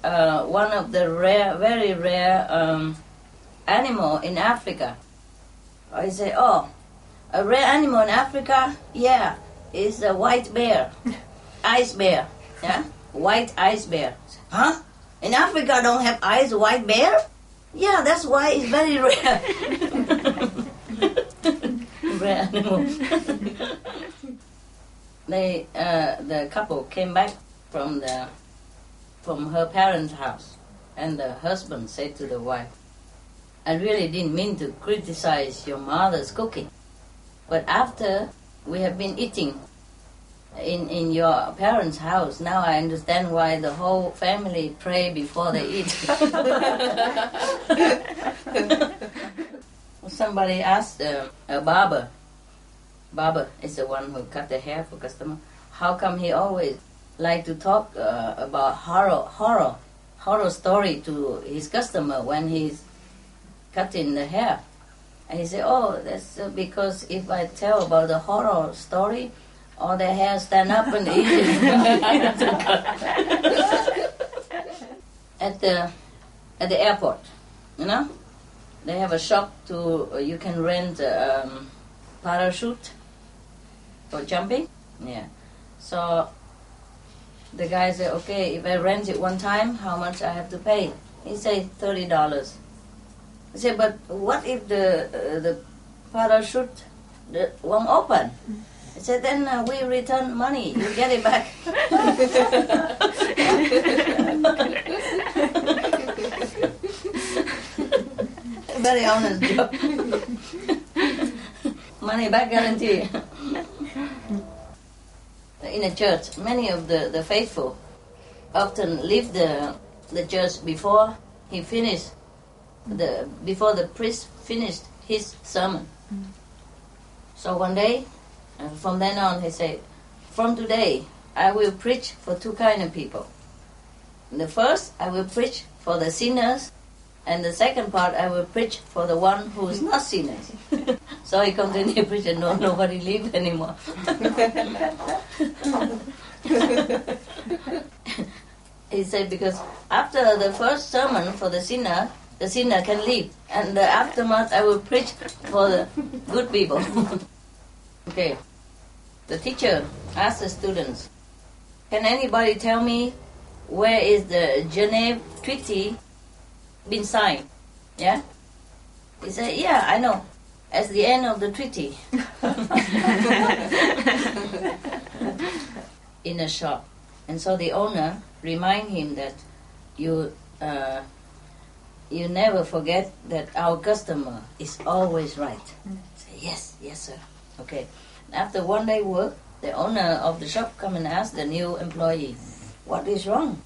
uh, one of the rare, very rare um, animal in Africa. I say, oh, a rare animal in Africa? Yeah, is a white bear, ice bear. Yeah, white ice bear. Huh? In Africa, don't have ice white bear? Yeah, that's why it's very rare. rare animal. They, uh, the couple came back from the, from her parents' house, and the husband said to the wife, "I really didn't mean to criticize your mother's cooking, but after we have been eating in, in your parents' house. Now I understand why the whole family pray before they eat. Somebody asked uh, a barber, barber is the one who cut the hair for customer, how come he always like to talk uh, about horror, horror, horror story to his customer when he's cutting the hair? And he said, oh, that's uh, because if I tell about the horror story, all the hair stand up and easy. at the at the airport, you know, they have a shop to you can rent um, parachute for jumping. Yeah, so the guy said, okay, if I rent it one time, how much I have to pay? He said thirty dollars. I said, but what if the uh, the shoot the won't open. I said, then uh, we return money. You get it back. Very honest job. money back guarantee. In a church, many of the, the faithful often leave the the church before he finished the before the priest finished his sermon. So one day, uh, from then on, he said, "From today, I will preach for two kind of people. The first, I will preach for the sinners, and the second part, I will preach for the one who is not sinners." so he comes continued preaching. No, nobody lived anymore. he said because after the first sermon for the sinner, the sinner can leave, and the aftermath I will preach for the good people. okay. The teacher asked the students, "Can anybody tell me where is the Geneva Treaty been signed?" Yeah. He said, "Yeah, I know. At the end of the treaty." In a shop, and so the owner remind him that you uh, you never forget that our customer is always right. Say yes, yes, sir. Okay. After one day work, the owner of the shop come and ask the new employee, "What is wrong?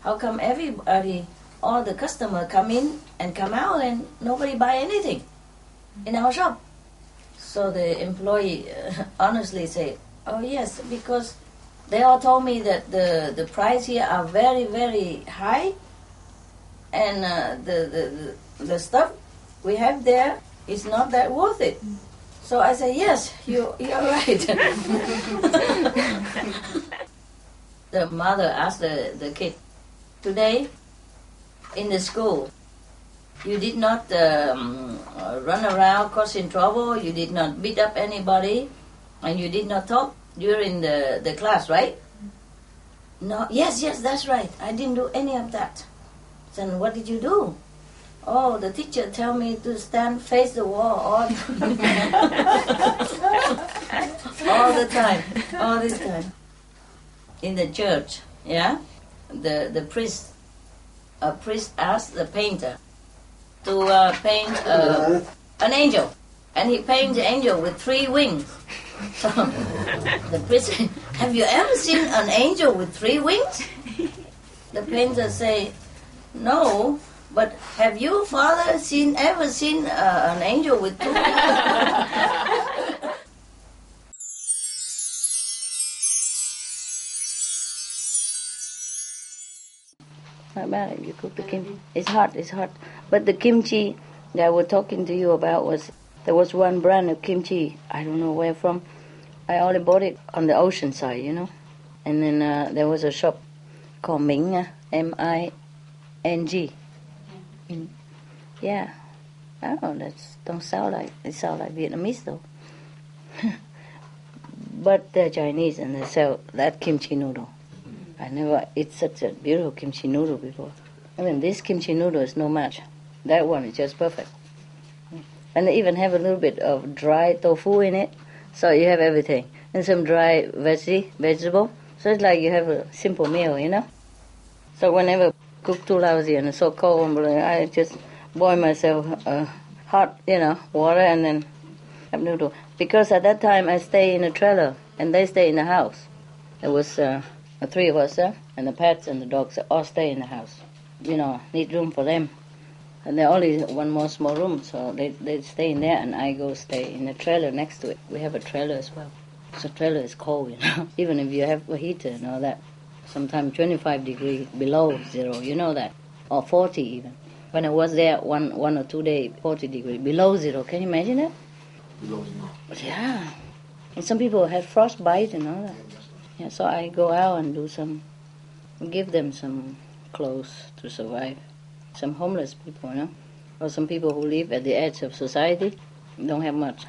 How come everybody, all the customer come in and come out and nobody buy anything in our shop?" So the employee uh, honestly say, "Oh yes, because." They all told me that the, the price here are very very high, and uh, the, the, the stuff we have there is not that worth it. So I said, yes, you you're right. the mother asked the, the kid, today in the school, you did not um, run around causing trouble, you did not beat up anybody, and you did not talk during the, the class, right? No, yes, yes, that's right. I didn't do any of that. Then what did you do? Oh, the teacher tell me to stand face the wall all, all the time, all this time. In the church, yeah, the the priest, a priest asked the painter to uh, paint uh, an angel, and he painted the angel with three wings. So the priest said, "Have you ever seen an angel with three wings?" The painter say, "No." But have you, father, seen ever seen uh, an angel with two wings? Not bad if you cook the kimchi. It's hot, it's hot. But the kimchi that I was talking to you about was there was one brand of kimchi. I don't know where from. I only bought it on the ocean side, you know. And then uh, there was a shop called Ming, M I N G. Yeah. Oh, that's don't sound like it sound like Vietnamese though. but they're Chinese and they sell that kimchi noodle. I never eat such a beautiful kimchi noodle before. I mean, this kimchi noodle is no match. That one is just perfect. And they even have a little bit of dry tofu in it, so you have everything. And some dry veggie, vegetable. So it's like you have a simple meal, you know? So whenever cook too lousy and it's so cold, I just boil myself uh, hot, you know, water and then have noodle. Because at that time I stay in a trailer and they stay in the house. It was uh, the three of us there, and the pets and the dogs all stay in the house. You know, need room for them. And there only one more small room, so they, they stay in there and I go stay in the trailer next to it. We have a trailer as well. So trailer is cold, you know, even if you have a heater and all that. Sometimes 25 degree below zero, you know that, or 40 even. When I was there one one or two days, 40 degree below zero. Can you imagine that? Below zero. Yeah. And some people have frostbite and all that. Yeah, so I go out and do some, give them some clothes to survive. Some homeless people, you know, or some people who live at the edge of society, don't have much.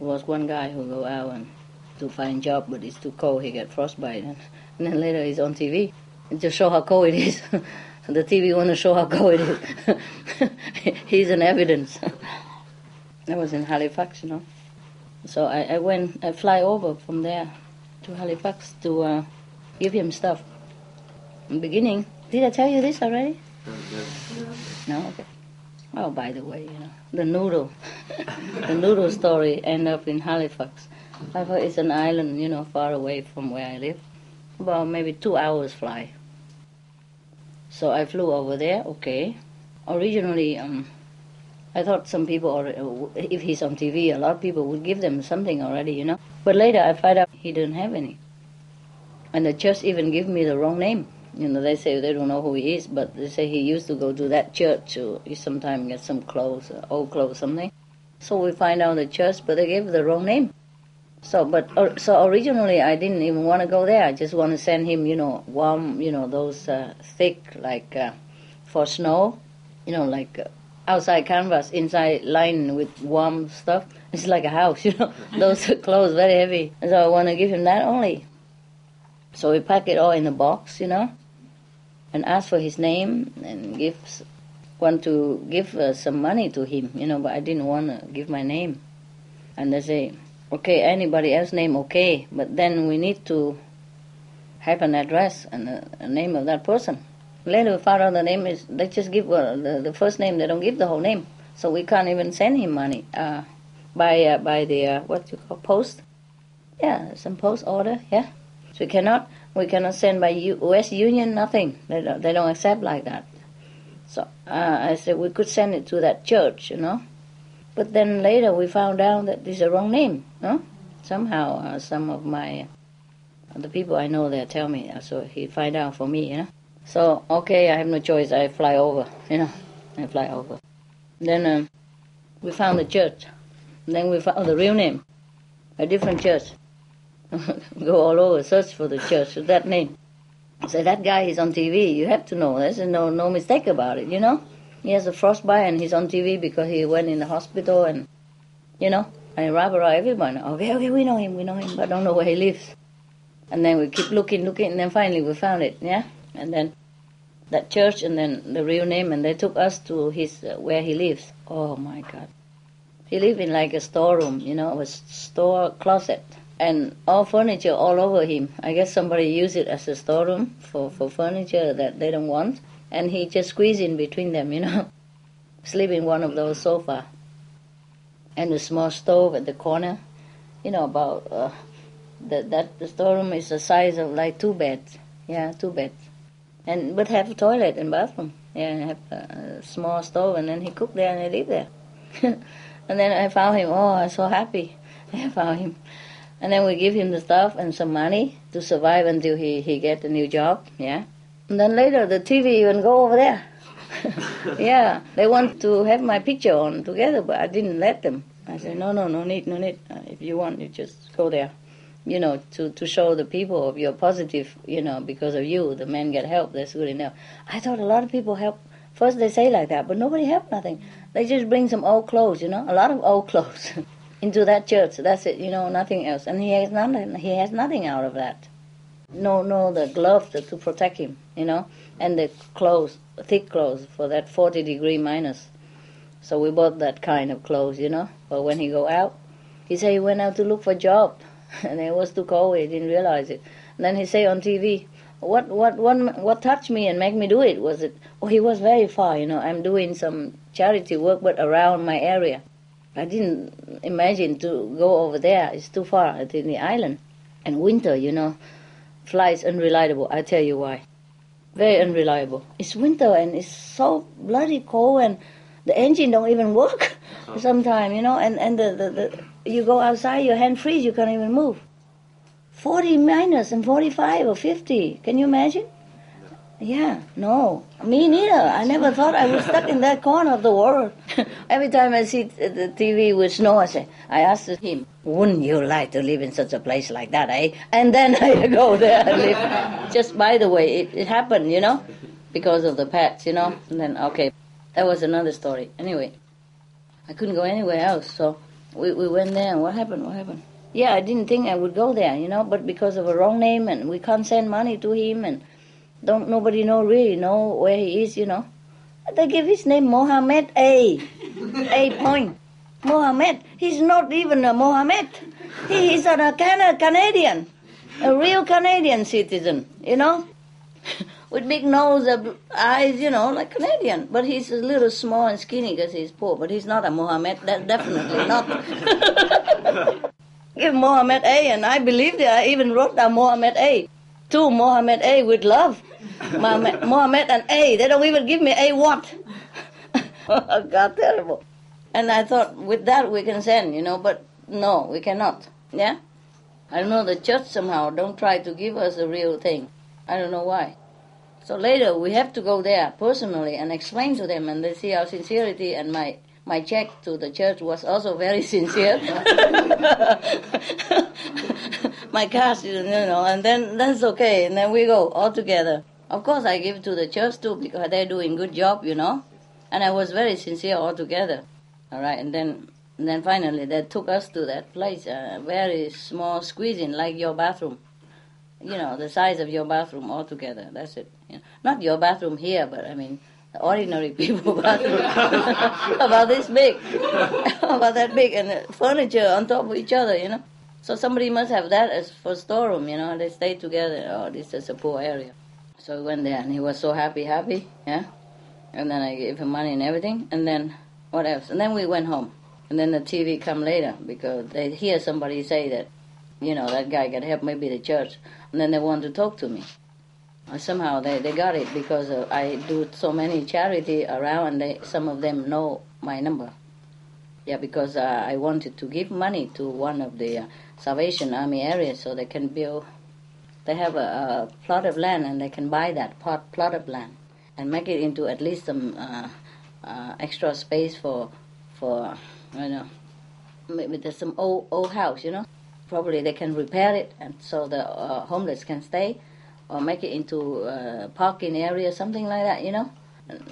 There was one guy who go out and to find job, but it's too cold. He get frostbite, and, and then later he's on TV to show how cold it is. the TV want to show how cold it is. he's an evidence. I was in Halifax, you know. So I, I went, I fly over from there to Halifax to uh, give him stuff. In beginning, did I tell you this already? No, okay. Oh, by the way, you know, the noodle, the noodle story end up in Halifax. Halifax is an island, you know, far away from where I live, about maybe two hours fly. So I flew over there. Okay. Originally, um, I thought some people, if he's on TV, a lot of people would give them something already, you know. But later I find out he didn't have any, and the church even give me the wrong name. You know, they say they don't know who he is, but they say he used to go to that church to sometimes get some clothes, uh, old clothes, something. So we find out the church, but they gave the wrong name. So, but uh, so originally I didn't even want to go there. I just want to send him, you know, warm, you know, those uh, thick like uh, for snow, you know, like uh, outside canvas, inside lined with warm stuff. It's like a house, you know. those clothes very heavy. So I want to give him that only. So we pack it all in a box, you know, and ask for his name and give want to give uh, some money to him, you know, but I didn't want to give my name. And they say, okay, anybody else name okay, but then we need to have an address and a, a name of that person. Later we found out the name is, they just give the, the first name, they don't give the whole name. So we can't even send him money uh, by uh, by the, uh, what you call, post. Yeah, some post order, yeah. So we cannot, we cannot send by U.S. Union, nothing. They don't, they don't accept like that. So uh, I said we could send it to that church, you know. But then later we found out that this is the wrong name, no? Somehow uh, some of my, uh, the people I know there tell me, uh, so he find out for me, you know. So, okay, I have no choice, I fly over, you know. I fly over. Then um, we found the church. Then we found the real name, a different church. Go all over, search for the church with that name. So that guy is on TV. You have to know. There's no no mistake about it. You know, he has a frostbite and he's on TV because he went in the hospital and, you know, and robber everyone. Okay, okay, we know him, we know him, but don't know where he lives. And then we keep looking, looking, and then finally we found it. Yeah, and then that church and then the real name, and they took us to his uh, where he lives. Oh my God, he lived in like a storeroom. You know, a store closet. And all furniture all over him. I guess somebody used it as a storeroom for, for furniture that they don't want, and he just squeezed in between them, you know, sleep in one of those sofa, and a small stove at the corner, you know, about uh, that that the storeroom is the size of like two beds, yeah, two beds, and but have a toilet and bathroom, yeah, have a small stove, and then he cooked there and he lived there, and then I found him. Oh, I'm so happy, I found him and then we give him the stuff and some money to survive until he, he get a new job, yeah. And then later the TV even go over there. yeah, they want to have my picture on together, but I didn't let them. I said, no, no, no need, no need. Uh, if you want, you just go there. You know, to, to show the people of your positive, you know, because of you, the men get help, that's good enough. I thought a lot of people help. First they say like that, but nobody help nothing. They just bring some old clothes, you know, a lot of old clothes. into that church. That's it, you know, nothing else. And he has nothing. He has nothing out of that. No, no, the gloves to protect him, you know, and the clothes, thick clothes for that 40 degree minus. So we bought that kind of clothes, you know. But when he go out, he say he went out to look for a job, and it was too cold. He didn't realize it. And then he say on TV, what what what what touched me and make me do it was it? Oh, he was very far, you know. I'm doing some charity work, but around my area. I didn't imagine to go over there. It's too far. It's in the island. And winter, you know, flights unreliable. I tell you why. Very unreliable. It's winter and it's so bloody cold and the engine don't even work oh. sometimes, you know, and, and the, the, the, you go outside, your hand freeze, you can't even move. 40 minus and 45 or 50. Can you imagine? Yeah, no, me neither. I never thought I was stuck in that corner of the world. Every time I see the TV with snow, I say, I asked him, wouldn't you like to live in such a place like that, eh? And then I go there and live. Just by the way, it, it happened, you know, because of the pets, you know. And then, okay, that was another story. Anyway, I couldn't go anywhere else, so we, we went there, and what happened? What happened? Yeah, I didn't think I would go there, you know, but because of a wrong name, and we can't send money to him, and don't nobody know really know where he is, you know. They give his name Mohammed A. A point. Mohammed. He's not even a Mohammed. He is a Can- Canadian, a real Canadian citizen, you know, with big nose, uh, eyes, you know, like Canadian. But he's a little small and skinny because he's poor. But he's not a Mohammed. That's definitely not. Give Mohammed A, and I believed it. I even wrote down Mohammed A. To Mohammed A with love. Mohammed, and A. They don't even give me A what? oh, God, terrible. And I thought, with that we can send, you know, but no, we cannot. Yeah? I don't know, the church somehow don't try to give us a real thing. I don't know why. So later we have to go there personally and explain to them, and they see our sincerity and my my check to the church was also very sincere. my cash, you know, and then that's okay, and then we go all together. Of course, I give to the church too because they're doing good job, you know, and I was very sincere altogether. All right, and then and then finally they took us to that place, a uh, very small squeezing like your bathroom, you know, the size of your bathroom altogether. That's it. You know, not your bathroom here, but I mean ordinary people bathroom about this big, about that big, and furniture on top of each other, you know. So somebody must have that as for storeroom, you know. They stay together. Oh, this is a poor area. So we went there, and he was so happy, happy, yeah. And then I gave him money and everything, and then what else? And then we went home, and then the TV come later because they hear somebody say that, you know, that guy got help, maybe the church, and then they want to talk to me somehow they, they got it because uh, I do so many charity around and they, some of them know my number. Yeah, because uh, I wanted to give money to one of the uh, Salvation Army areas so they can build. They have a, a, plot of land and they can buy that plot, plot of land and make it into at least some uh, uh, extra space for for you know maybe there's some old old house you know probably they can repair it and so the uh, homeless can stay or make it into a parking area, something like that, you know,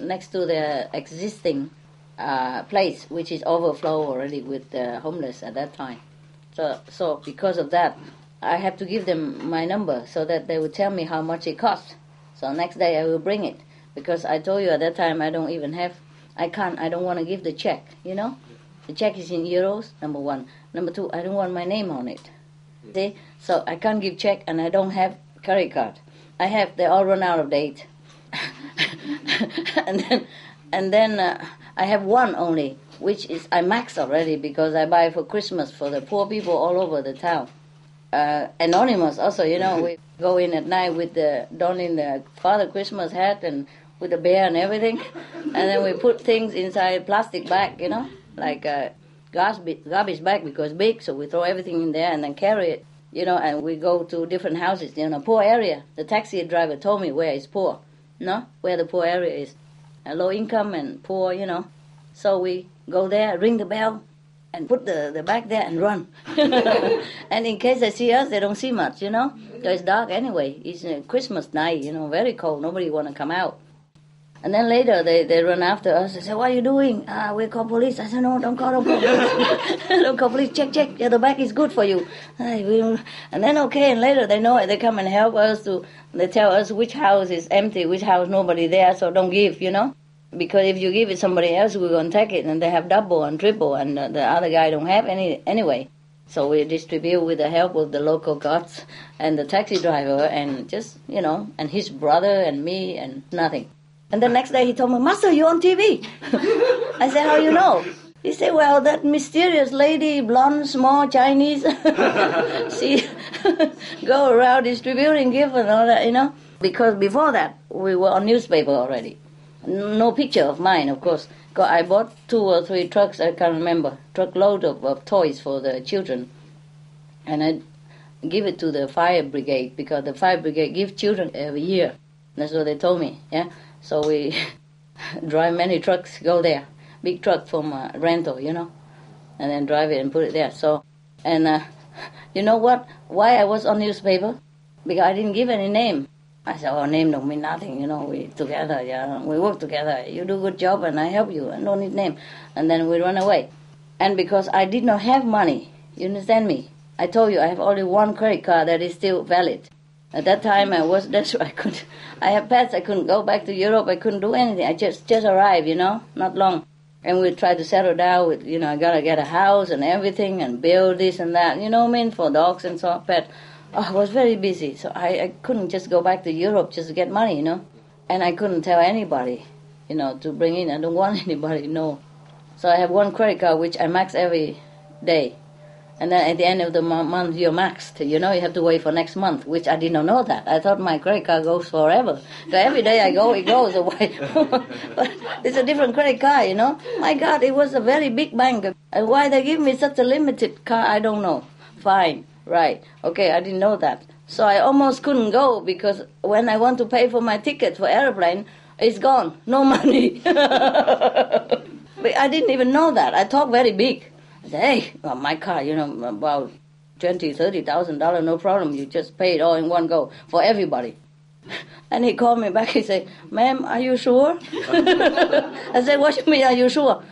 next to the existing uh, place, which is overflow already with the homeless at that time. So, so because of that, I have to give them my number so that they will tell me how much it costs. So next day I will bring it because I told you at that time I don't even have, I can't, I don't want to give the check, you know. The check is in euros, number one. Number two, I don't want my name on it. See, so I can't give check and I don't have credit card. I have they all run out of date, and then and then uh, I have one only, which is I max already because I buy for Christmas for the poor people all over the town. Uh, anonymous also, you know, we go in at night with the donning the Father Christmas hat and with the bear and everything, and then we put things inside plastic bag, you know, like a garbage garbage bag because big, so we throw everything in there and then carry it you know, and we go to different houses in a poor area. The taxi driver told me where is poor, no, where the poor area is, a low income and poor, you know. So we go there, ring the bell, and put the, the bag there and run. and in case they see us, they don't see much, you know, because it's dark anyway. It's a Christmas night, you know, very cold. Nobody want to come out. And then later they, they run after us. They say, "What are you doing?" Ah, we call police. I said, "No, don't call police. don't call police. Check, check. Yeah, the bag is good for you." And then okay, and later they know it. They come and help us to. They tell us which house is empty, which house nobody there. So don't give, you know, because if you give it somebody else, we're gonna take it, and they have double and triple, and the other guy don't have any anyway. So we distribute with the help of the local gods and the taxi driver, and just you know, and his brother and me, and nothing. And the next day he told me, Master, you're on TV. I said, How you know? He said, Well, that mysterious lady, blonde, small, Chinese, she go around distributing gifts and all that, you know. Because before that, we were on newspaper already. No picture of mine, of course. Cause I bought two or three trucks, I can't remember, truckload of, of toys for the children. And I give it to the fire brigade because the fire brigade give children every year. That's what they told me, yeah. So we drive many trucks, go there, big truck from uh, rental, you know, and then drive it and put it there. So, and uh, you know what? Why I was on newspaper? Because I didn't give any name. I said, "Oh, name don't mean nothing, you know. We together, yeah, we work together. You do good job, and I help you. I don't need name." And then we run away. And because I did not have money, you understand me? I told you I have only one credit card that is still valid. At that time, I was desperate. I could, I had pets. I couldn't go back to Europe. I couldn't do anything. I just just arrived, you know, not long. and we try to settle down with, you know, I gotta get a house and everything and build this and that, you know what I mean, for dogs and so on, But oh, I was very busy, so I, I couldn't just go back to Europe just to get money, you know. And I couldn't tell anybody, you know, to bring in. I don't want anybody know. So I have one credit card which I max every day. And then at the end of the month, you're maxed. You know, you have to wait for next month, which I did not know that. I thought my credit card goes forever. So every day I go, it goes away. but it's a different credit card, you know. My God, it was a very big bank. And why they give me such a limited card, I don't know. Fine, right. Okay, I didn't know that. So I almost couldn't go because when I want to pay for my ticket for airplane, it's gone. No money. but I didn't even know that. I talk very big. I said, hey, well, my car, you know, about twenty, thirty thousand dollars, no problem. You just pay it all in one go for everybody. And he called me back. He said, "Ma'am, are you sure?" I said, "What do you mean? Are you sure?"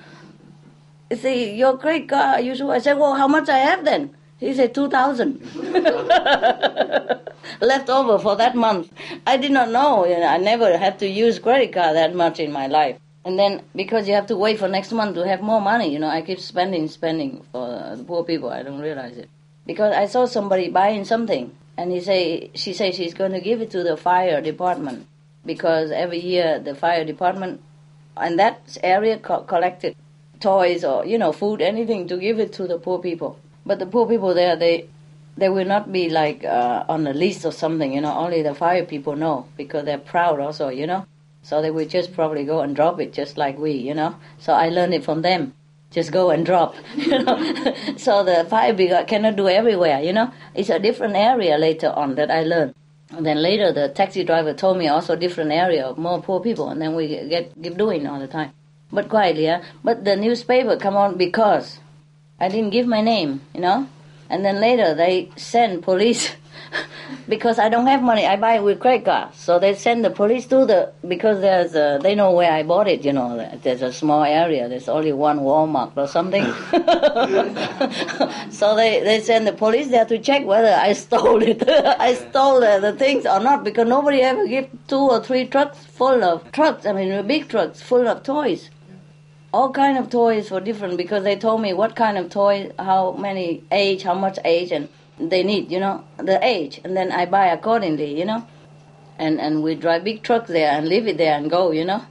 He said, "Your credit card, are you sure?" I said, "Well, how much I have then?" He said, 2000 left over for that month. I did not know. You know. I never had to use credit card that much in my life. And then because you have to wait for next month to have more money, you know, I keep spending, spending for the poor people. I don't realize it because I saw somebody buying something, and he say she say she's going to give it to the fire department because every year the fire department and that area co- collected toys or you know food, anything to give it to the poor people. But the poor people there, they they will not be like uh, on the list or something, you know. Only the fire people know because they're proud also, you know. So they will just probably go and drop it just like we, you know. So I learned it from them. Just go and drop, you know. so the fire brigade cannot do everywhere, you know. It's a different area later on that I learned. And then later the taxi driver told me also different area more poor people, and then we get keep doing all the time, but quietly. Yeah? But the newspaper come on because I didn't give my name, you know. And then later they send police because I don't have money. I buy it with credit card, so they send the police to the because there's a, they know where I bought it. You know, there's a small area. There's only one Walmart or something. so they they send the police there to check whether I stole it. I stole the, the things or not because nobody ever give two or three trucks full of trucks. I mean, big trucks full of toys all kind of toys for different because they told me what kind of toy, how many age, how much age, and they need, you know, the age, and then I buy accordingly, you know, and and we drive big trucks there and leave it there and go, you know,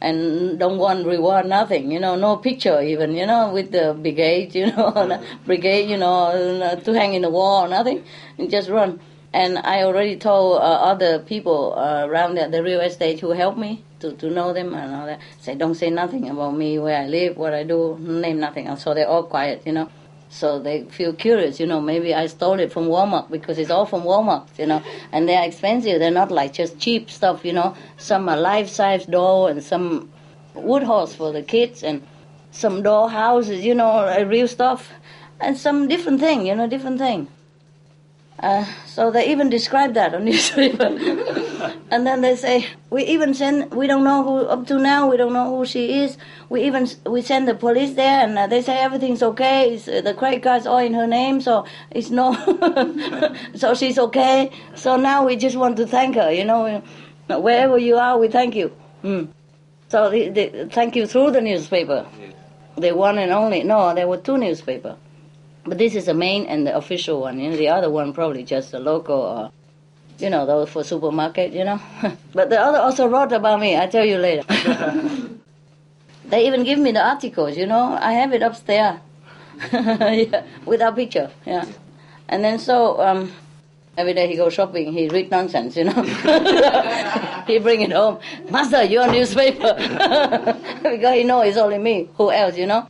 and don't want reward nothing, you know, no picture even, you know, with the brigade, you know, brigade, you know, to hang in the wall, or nothing, and just run. And I already told uh, other people uh, around there, the real estate who helped me to, to know them and all that. Say, don't say nothing about me, where I live, what I do, name nothing. And so they're all quiet, you know. So they feel curious, you know, maybe I stole it from Walmart because it's all from Walmart, you know, and they're expensive. They're not like just cheap stuff, you know. Some are life-size doll and some wood horse for the kids and some doll houses, you know, real stuff, and some different thing, you know, different thing. Uh, so they even describe that on newspaper. and then they say, we even send, we don't know who, up to now, we don't know who she is. We even, we send the police there and uh, they say everything's okay. Uh, the credit card's all in her name, so it's no, so she's okay. So now we just want to thank her, you know, wherever you are, we thank you. Mm. So the, the, thank you through the newspaper. The one and only, no, there were two newspapers. But this is the main and the official one. You know, the other one probably just the local, or, uh, you know, those for supermarket. You know, but the other also wrote about me. I tell you later. they even give me the articles. You know, I have it upstairs, yeah, without picture. Yeah, and then so um, every day he goes shopping. He read nonsense. You know, he bring it home. Master, your newspaper, because he know it's only me. Who else? You know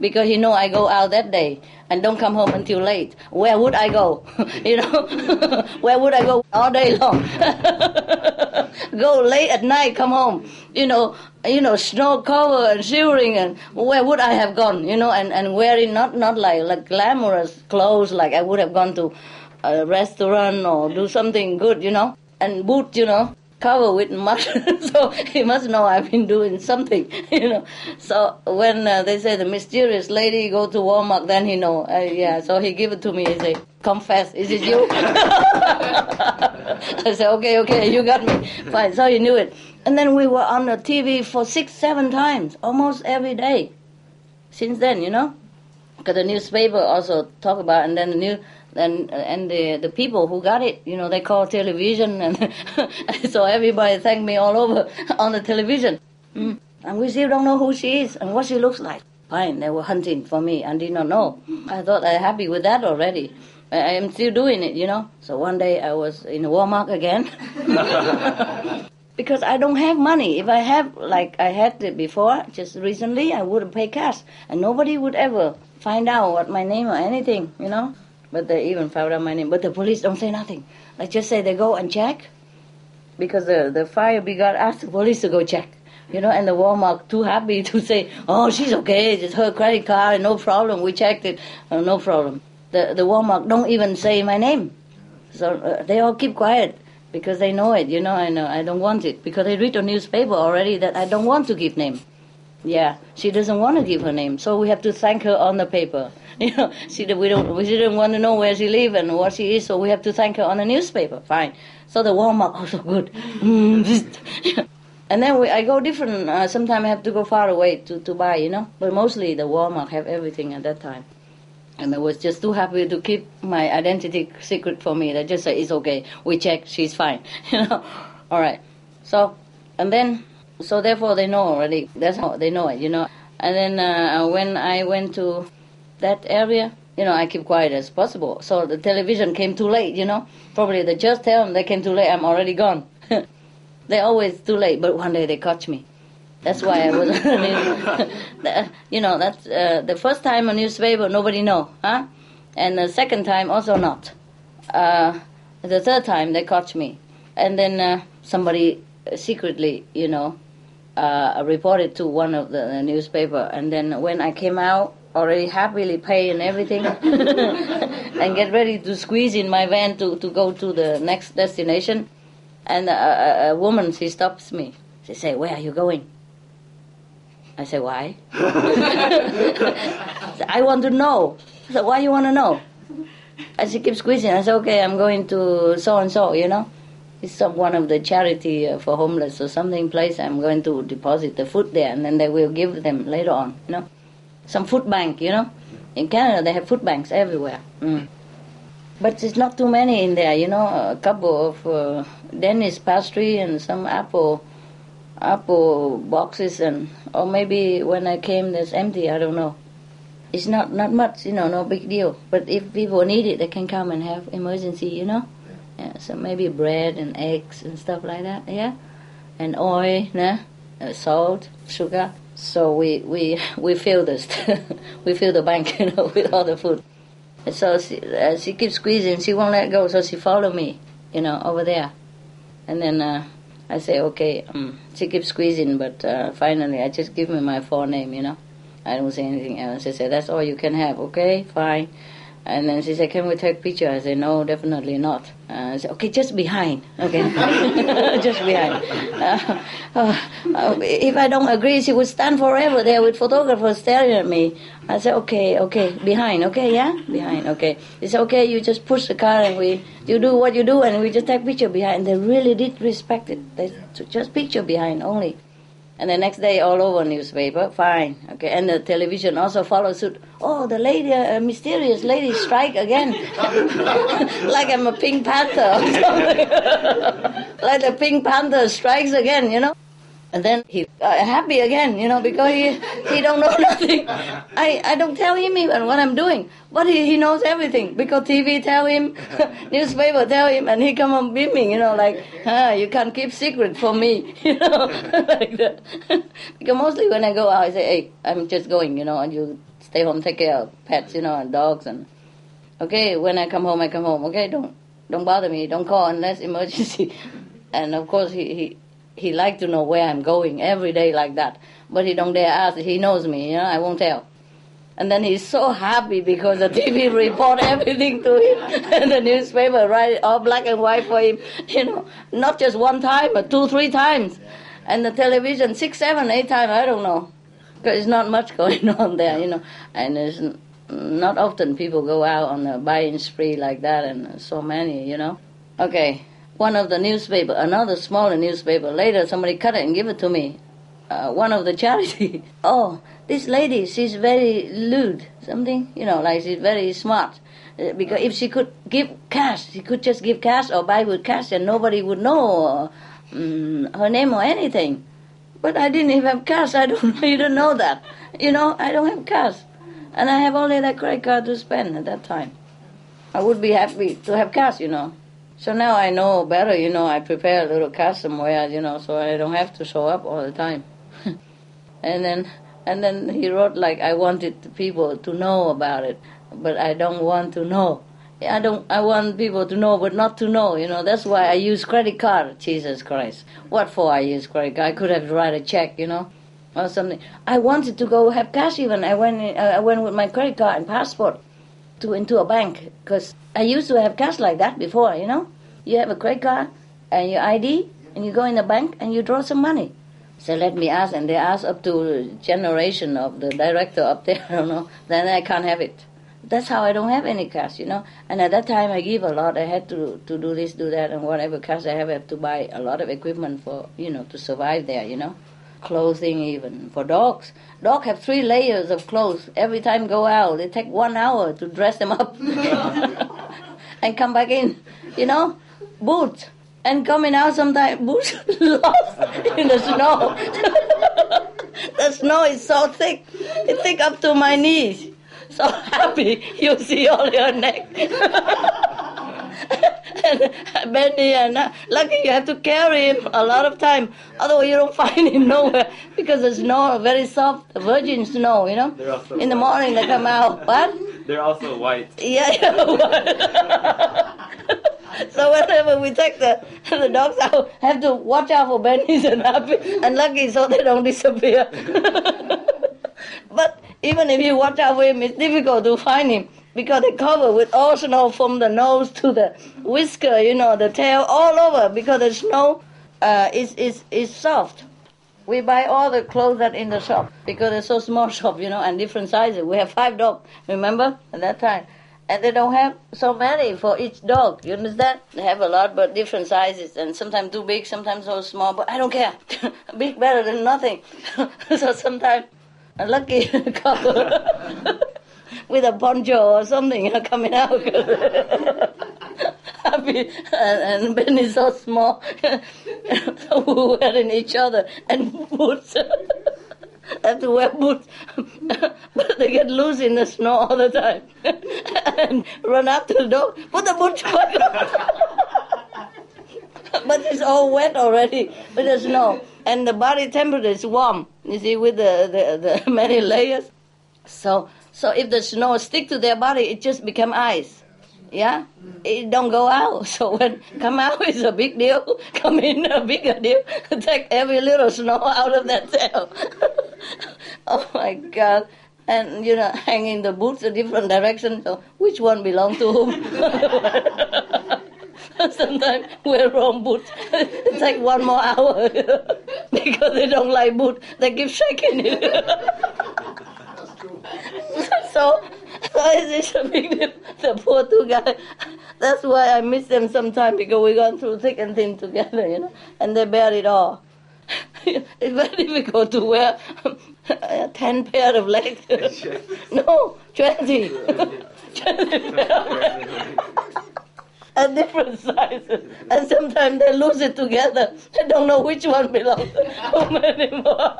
because he know I go out that day and don't come home until late. Where would I go? you know, where would I go all day long? go late at night, come home. You know, you know, snow cover and shivering, and where would I have gone? You know, and and wearing not not like like glamorous clothes like I would have gone to a restaurant or do something good. You know, and boot. You know, covered with mud, so he must know I've been doing something, you know. So when uh, they say the mysterious lady go to Walmart, then he know. Uh, yeah, so he give it to me. He say, "Confess, is it you?" I said, "Okay, okay, you got me." Fine. So he knew it. And then we were on the TV for six, seven times, almost every day. since then, you know, because the newspaper also talk about, and then the new and and the the people who got it, you know, they call television, and so everybody thanked me all over on the television. Mm. And we still don't know who she is and what she looks like. Fine, they were hunting for me and did not know. I thought I'm happy with that already. I am still doing it, you know. So one day I was in Walmart again. because I don't have money. If I have, like I had it before, just recently, I would pay cash. And nobody would ever find out what my name or anything, you know. But they even found out my name. But the police don't say nothing. They just say they go and check. Because the, the fire brigade asked the police to go check you know, and the Walmart too happy to say, oh, she's okay, it's her credit card, no problem, we checked it, uh, no problem. The, the Walmart don't even say my name. So uh, they all keep quiet because they know it, you know, I know I don't want it because they read the newspaper already that I don't want to give name. Yeah, she doesn't want to give her name, so we have to thank her on the paper. You know, she we don't we didn't want to know where she live and what she is, so we have to thank her on the newspaper. Fine. So the Walmart also good. And then we, I go different. Uh, sometimes I have to go far away to, to buy, you know. But mostly the Walmart have everything at that time. And I was just too happy to keep my identity secret for me. They just say it's okay. We check. She's fine. You know. All right. So, and then, so therefore they know already. That's how they know it. You know. And then uh, when I went to that area, you know, I keep quiet as possible. So the television came too late. You know. Probably they just tell them they came too late. I'm already gone. They always too late, but one day they catch me. That's why I was, you know, that's uh, the first time a newspaper, nobody know, huh? And the second time also not. Uh, the third time they catch me, and then uh, somebody secretly, you know, uh, reported to one of the, the, newspaper, and then when I came out, already happily pay and everything, and get ready to squeeze in my van to, to go to the next destination and a, a, a woman, she stops me. She say, where are you going? I say, why? I want to know. I said, why you want to know? And she keeps squeezing. I said, okay, I'm going to so and so, you know. It's some one of the charity uh, for homeless or something place. I'm going to deposit the food there, and then they will give them later on, you know. Some food bank, you know. In Canada, they have food banks everywhere. Mm. But it's not too many in there, you know, a couple of uh, Danish pastry and some apple apple boxes and or maybe when I came there's empty, I don't know. It's not not much, you know, no big deal. But if people need it, they can come and have emergency, you know. Yeah, so maybe bread and eggs and stuff like that, yeah, and oil, nah? Uh, salt, sugar. So we we we fill this, we fill the bank, you know, with all the food. And so she, uh, she keeps squeezing. She won't let go. So she follow me, you know, over there. And then uh, I say, okay. Um, she keeps squeezing, but uh, finally I just give me my full name, you know. I don't say anything else. I say that's all you can have. Okay, fine. And then she said, "Can we take picture?" I said, "No, definitely not." Uh, I said, "Okay, just behind." Okay, just behind. Uh, uh, uh, if I don't agree, she would stand forever there with photographers staring at me. I said, "Okay, okay, behind. Okay, yeah, behind. Okay." It's okay. You just push the car and we you do what you do and we just take picture behind. They really did respect it. They just picture behind only. And the next day, all over newspaper, fine, okay. And the television also follows suit. Oh, the lady, uh, mysterious lady, strike again, like I'm a Pink Panther, like the Pink Panther strikes again, you know. And then he uh, happy again, you know, because he he don't know nothing. I, I don't tell him even what I'm doing, but he, he knows everything because TV tell him, newspaper tell him, and he come on beaming, you know, like, ah, you can't keep secret from me, you know, like that. because mostly when I go out, I say, hey, I'm just going, you know, and you stay home, take care of pets, you know, and dogs, and okay, when I come home, I come home. Okay, don't don't bother me, don't call unless emergency. and of course, he he he like to know where I'm going every day like that. But he don't dare ask. He knows me, you know, I won't tell. And then he's so happy because the TV report everything to him and the newspaper write it all black and white for him, you know, not just one time, but two, three times. And the television, six, seven, eight times, I don't know. Because it's not much going on there, you know. And it's not often people go out on a buying spree like that and so many, you know. Okay, one of the newspaper, another smaller newspaper. Later, somebody cut it and give it to me. uh, one of the charity. oh, this lady, she's very lewd, something, you know, like she's very smart. Uh, because if she could give cash, she could just give cash or buy with cash, and nobody would know um, her name or anything. But I didn't even have cash. I don't even know that. You know, I don't have cash, and I have only that credit card to spend at that time. I would be happy to have cash, you know. So now I know better, you know. I prepare a little custom somewhere, you know, so I don't have to show up all the time. and then, and then he wrote like I wanted people to know about it but I don't want to know. I don't. I want people to know, but not to know. You know, that's why I use credit card. Jesus Christ, what for? I use credit card. I could have write a check, you know, or something. I wanted to go have cash. Even I went. I went with my credit card and passport to into a bank because I used to have cash like that before. You know, you have a credit card and your ID, and you go in the bank and you draw some money. So let me ask, and they ask up to generation of the director up there. I don't know. Then I can't have it that's how I don't have any cash, you know. And at that time, I give a lot. I had to to do this, do that, and whatever cash I have, I have to buy a lot of equipment for you know to survive there, you know. Clothing even for dogs. Dog have three layers of clothes. Every time go out, they take one hour to dress them up and come back in, you know. Boots and coming out sometimes boots lost in the snow. the snow is so thick, it's thick up to my knees so happy you see all your neck. And Benny and uh, lucky you have to carry him a lot of time. Otherwise you don't find him nowhere because the snow very soft, virgin snow. You know. In the morning they come out. What? They're also white. Yeah. yeah so whenever we take the the dogs out, have to watch out for Benny's and Happy and Lucky so they don't disappear. but even if you watch out for him, it's difficult to find him because they cover with all snow from the nose to the whisker, you know, the tail, all over because the snow uh, is, is, is soft. We buy all the clothes that in the shop because it's so small shop, you know, and different sizes. We have five dogs, remember, at that time. And they don't have so many for each dog. You understand? They have a lot, but different sizes, and sometimes too big, sometimes so small. But I don't care. big better than nothing. so sometimes lucky couple with a poncho or something you know, coming out. Happy and, and Ben is so small, we're wearing each other and boots. have to wear boots, but they get loose in the snow all the time and run after the dog. Put the boots back but it's all wet already with the snow and the body temperature is warm. You see, with the, the, the many layers. So, so if the snow stick to their body, it just become ice. Yeah, it don't go out. So when come out is a big deal. Come in a bigger deal. Take every little snow out of that tail. oh my God! And you know, hanging the boots a different direction. So which one belong to whom? Sometimes wear wrong boots. It takes one more hour because they don't like boots. They keep shaking it. so, so it's a big deal. The poor two guys. That's why I miss them sometimes because we gone through thick and thin together, you know, and they bear it all. it's very difficult to wear ten pair of legs. no, twenty. 20 at different sizes, and sometimes they lose it together. I don't know which one belongs to whom anymore.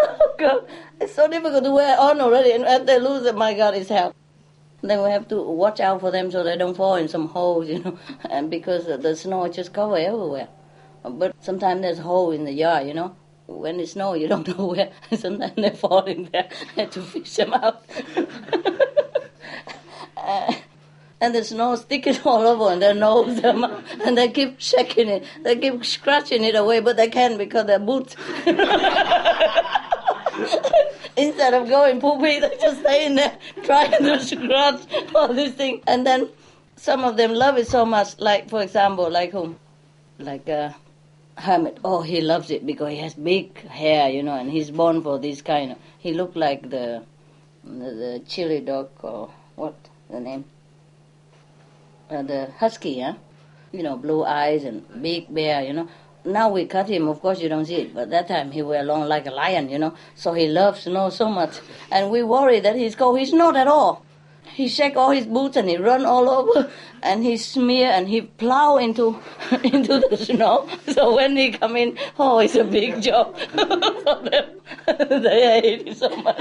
oh God, it's so difficult to wear on already, and if they lose it, my God, it's hell. Then we have to watch out for them so they don't fall in some holes, you know, and because the snow just cover everywhere. But sometimes there's hole in the yard, you know. When it snows, you don't know where. Sometimes they fall in there. To fish them out. uh, and the snow sticking all over and their nose and they keep shaking it. They keep scratching it away, but they can't because their boots. Instead of going poopy, they just stay in there trying to scratch all these things. And then some of them love it so much, like, for example, like whom? Like uh, Hermit. Oh, he loves it because he has big hair, you know, and he's born for this kind of. He looked like the, the, the chili dog or what the name? uh, the husky, yeah, you know, blue eyes and big bear, you know. Now we cut him, of course you don't see it, but that time he were long like a lion, you know. So he loves snow so much. And we worry that he's cold. He's not at all. He shake all his boots and he run all over and he smear and he plow into into the snow. So when he come in, oh, it's a big job for them. they hate it so much.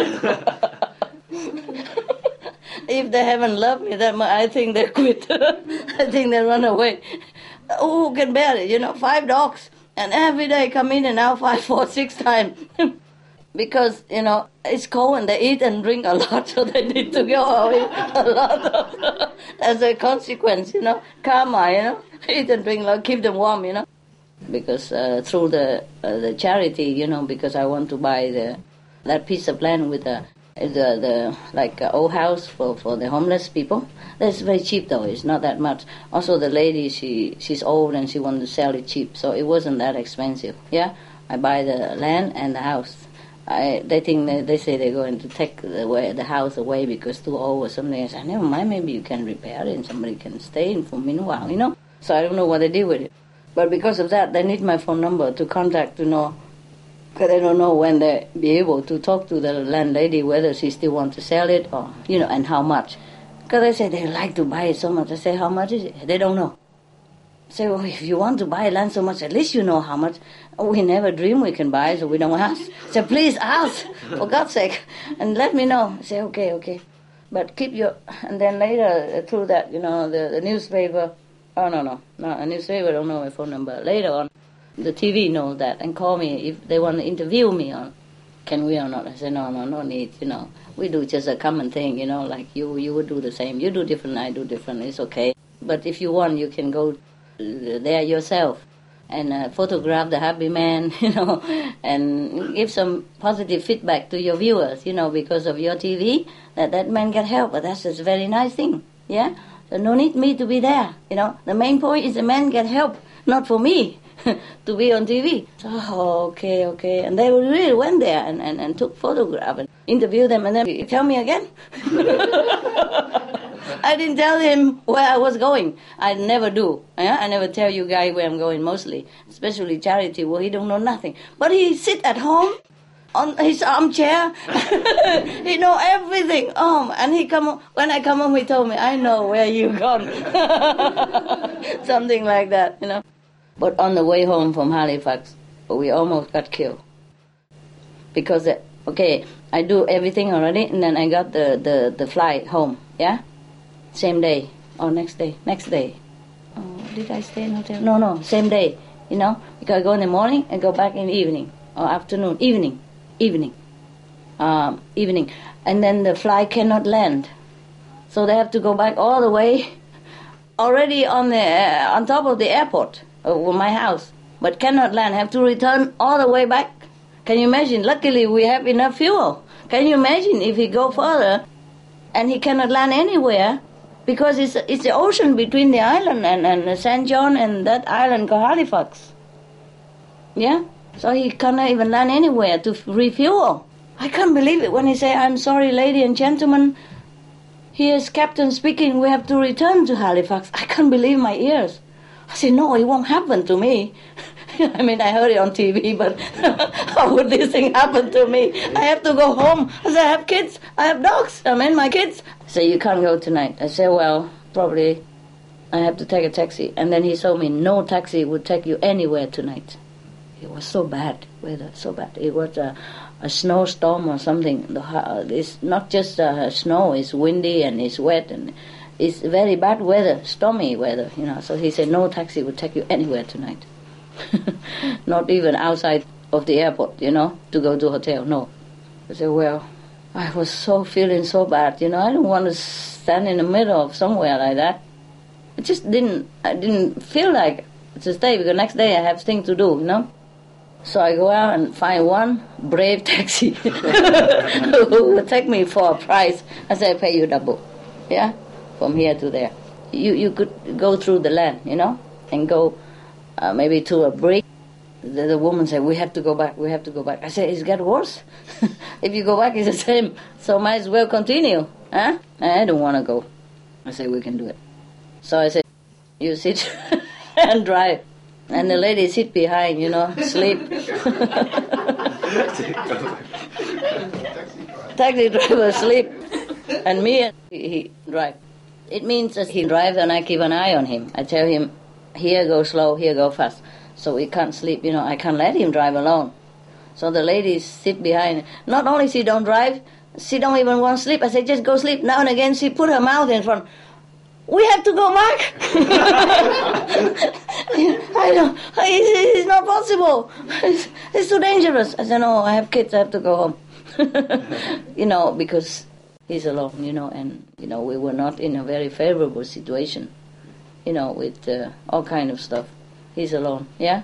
if they haven't loved me that much, I think they quit. I think they run away. Who can bear it? You know, five dogs, and every day come in and out five, four, six times. because you know it's cold and they eat and drink a lot, so they need to go away a lot of, as a consequence. You know, karma. You know, eat and drink a lot, keep them warm. You know, because uh, through the uh, the charity, you know, because I want to buy the that piece of land with the the, the like uh, old house for, for the homeless people. That's very cheap though. It's not that much. Also, the lady she she's old and she wanted to sell it cheap, so it wasn't that expensive. Yeah, I buy the land and the house. I, they think they, they say they're going to take the, way, the house away because too old or something. I said, never mind, maybe you can repair it and somebody can stay in for meanwhile, you know. So I don't know what they did with it. But because of that, they need my phone number to contact to know because I don't know when they be able to talk to the landlady whether she still want to sell it or you know and how much. Because they say they like to buy it so much. I say how much is it? They don't know. I say well if you want to buy land so much, at least you know how much. We never dream we can buy, so we don't ask. So please ask for God's sake and let me know. I say okay, okay, but keep your and then later uh, through that you know the, the newspaper. Oh no no no a newspaper don't know my phone number. Later on the TV knows that and call me if they want to interview me on can we or not. I say no, no, no need. You know, we do just a common thing. You know, like you, you would do the same. You do different, I do different. It's okay. But if you want, you can go there yourself and uh, photograph the happy man. You know, and give some positive feedback to your viewers. You know, because of your TV, that that man get help. But that's just a very nice thing. Yeah. So no need me to be there. You know, the main point is the man get help, not for me. to be on TV. Oh, okay, okay. And they really went there and, and, and took photograph and interviewed them and then you tell me again. I didn't tell him where I was going. I never do. Yeah? I never tell you guys where I'm going mostly, especially charity where he don't know nothing. But he sit at home on his armchair. he know everything. Um, and he come when I come home, he told me, "I know where you gone." Something like that, you know. But on the way home from Halifax, we almost got killed. Because, uh, okay, I do everything already, and then I got the, the, the flight home, yeah? Same day, or next day, next day. Oh, did I stay in hotel? No, no, same day, you know? Because I go in the morning and go back in the evening, or afternoon, evening, evening, um, evening. And then the flight cannot land. So they have to go back all the way, already on the uh, on top of the airport uh, my house, but cannot land, have to return all the way back. Can you imagine? Luckily, we have enough fuel. Can you imagine if he go further and he cannot land anywhere because it's, it's the ocean between the island and, and St. John and that island called Halifax. Yeah? So he cannot even land anywhere to refuel. I can't believe it when he say, I'm sorry, lady and gentlemen, here's Captain speaking, we have to return to Halifax. I can't believe my ears. I said, no, it won't happen to me. I mean, I heard it on TV, but how would this thing happen to me? I have to go home. I said, I have kids. I have dogs. I mean, my kids. Said, you can't go tonight. I said, well, probably I have to take a taxi. And then he told me, no taxi would take you anywhere tonight. It was so bad, weather, so bad. It was a, a snowstorm or something. The, uh, it's not just uh, snow, it's windy and it's wet and it's very bad weather, stormy weather, you know. So he said no taxi will take you anywhere tonight. Not even outside of the airport, you know, to go to hotel. No. I said, well, I was so feeling so bad, you know. I don't want to stand in the middle of somewhere like that. I just didn't. I didn't feel like to stay because next day I have things to do, you know. So I go out and find one brave taxi who will take me for a price. I say, I pay you double. Yeah? From here to there. You you could go through the land, you know, and go uh, maybe to a bridge. The, the, woman said, "We have to go back. We have to go back." I said, "It's get worse. if you go back, it's the same. So might as well continue, huh?" I don't want to go. I said, "We can do it." So I said, "You sit and drive." And the lady sit behind, you know, sleep. Taxi driver sleep, and me, he, he drive. It means that he drives and I keep an eye on him. I tell him, here go slow, here go fast. So he can't sleep, you know, I can't let him drive alone. So the ladies sit behind. Not only she don't drive, she don't even want to sleep. I say, just go sleep. Now and again, she put her mouth in front. We have to go back. I don't. It's, it's not possible. It's, it's too dangerous. I said, no, I have kids. I have to go home. you know, because he's alone. You know, and you know we were not in a very favorable situation. You know, with uh, all kind of stuff. He's alone. Yeah.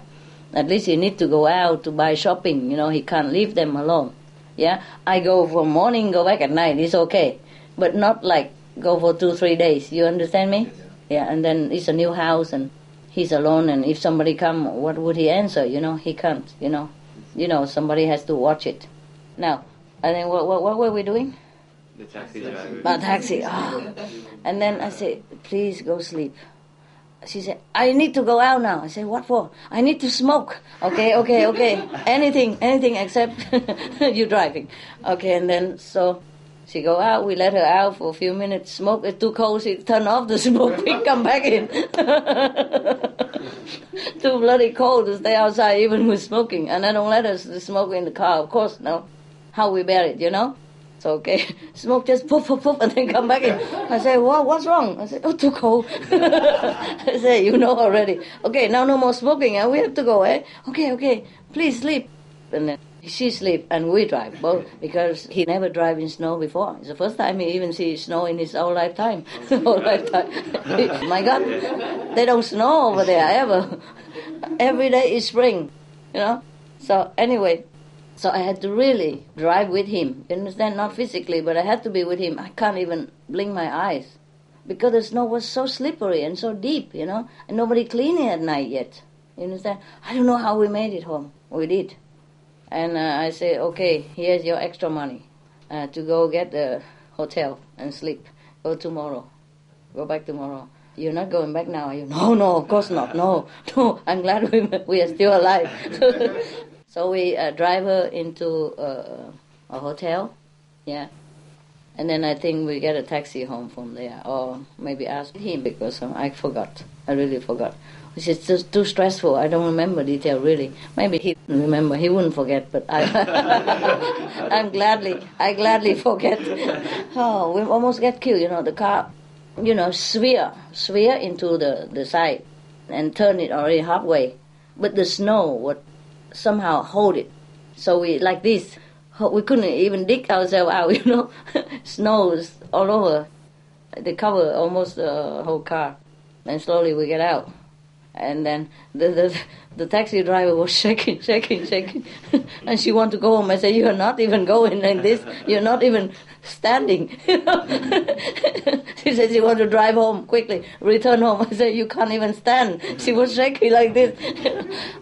At least he need to go out to buy shopping. You know, he can't leave them alone. Yeah. I go for morning, go back at night. It's okay, but not like go for two, three days. You understand me? Yeah, and then it's a new house and he's alone and if somebody come, what would he answer? You know, he can't, you know. You know, somebody has to watch it. Now, I then what, what, what were we doing? The taxi driver. My taxi. Oh. And then I said, please go sleep. She said, I need to go out now. I said, what for? I need to smoke. Okay, okay, okay. anything, anything except you driving. Okay, and then so she go out, we let her out for a few minutes, smoke, it's too cold, she turn off the smoke, we come back in. too bloody cold to stay outside even with smoking. And I don't let us smoke in the car, of course, no. How we bear it, you know? So okay, smoke just poof, poof, poof, and then come back in. I say, what, what's wrong? I said, oh, too cold. I say, you know already. Okay, now no more smoking, and we have to go, eh? Okay, okay, please sleep. And then she sleep and we drive both because he never drive in snow before. It's the first time he even see snow in his whole lifetime. whole lifetime. My God, they don't snow over there ever. Every day is spring, you know. So anyway, so I had to really drive with him. You understand? Not physically, but I had to be with him. I can't even blink my eyes because the snow was so slippery and so deep, you know, and nobody cleaned it at night yet. You understand? I don't know how we made it home. We did. And uh, I say, okay, here's your extra money uh, to go get a hotel and sleep. Go tomorrow. Go back tomorrow. You're not going back now, are you? No, no, of course not. No, no. I'm glad we we are still alive. so we uh, drive her into uh, a hotel, yeah. And then I think we get a taxi home from there, or maybe ask him because um, I forgot. I really forgot is just too stressful. I don't remember detail really. Maybe he remember. He wouldn't forget, but I, I'm gladly, I gladly forget. Oh, we almost get killed. You know, the car, you know, sphere, sphere into the the side, and turn it already halfway, but the snow would somehow hold it. So we like this. We couldn't even dig ourselves out. You know, snow is all over. They cover almost the whole car. And slowly we get out and then the, the the taxi driver was shaking, shaking, shaking, and she wanted to go home. I said, "You are not even going like this. You're not even standing." she said she wanted to drive home quickly, return home. I said, "You can't even stand." She was shaking like this.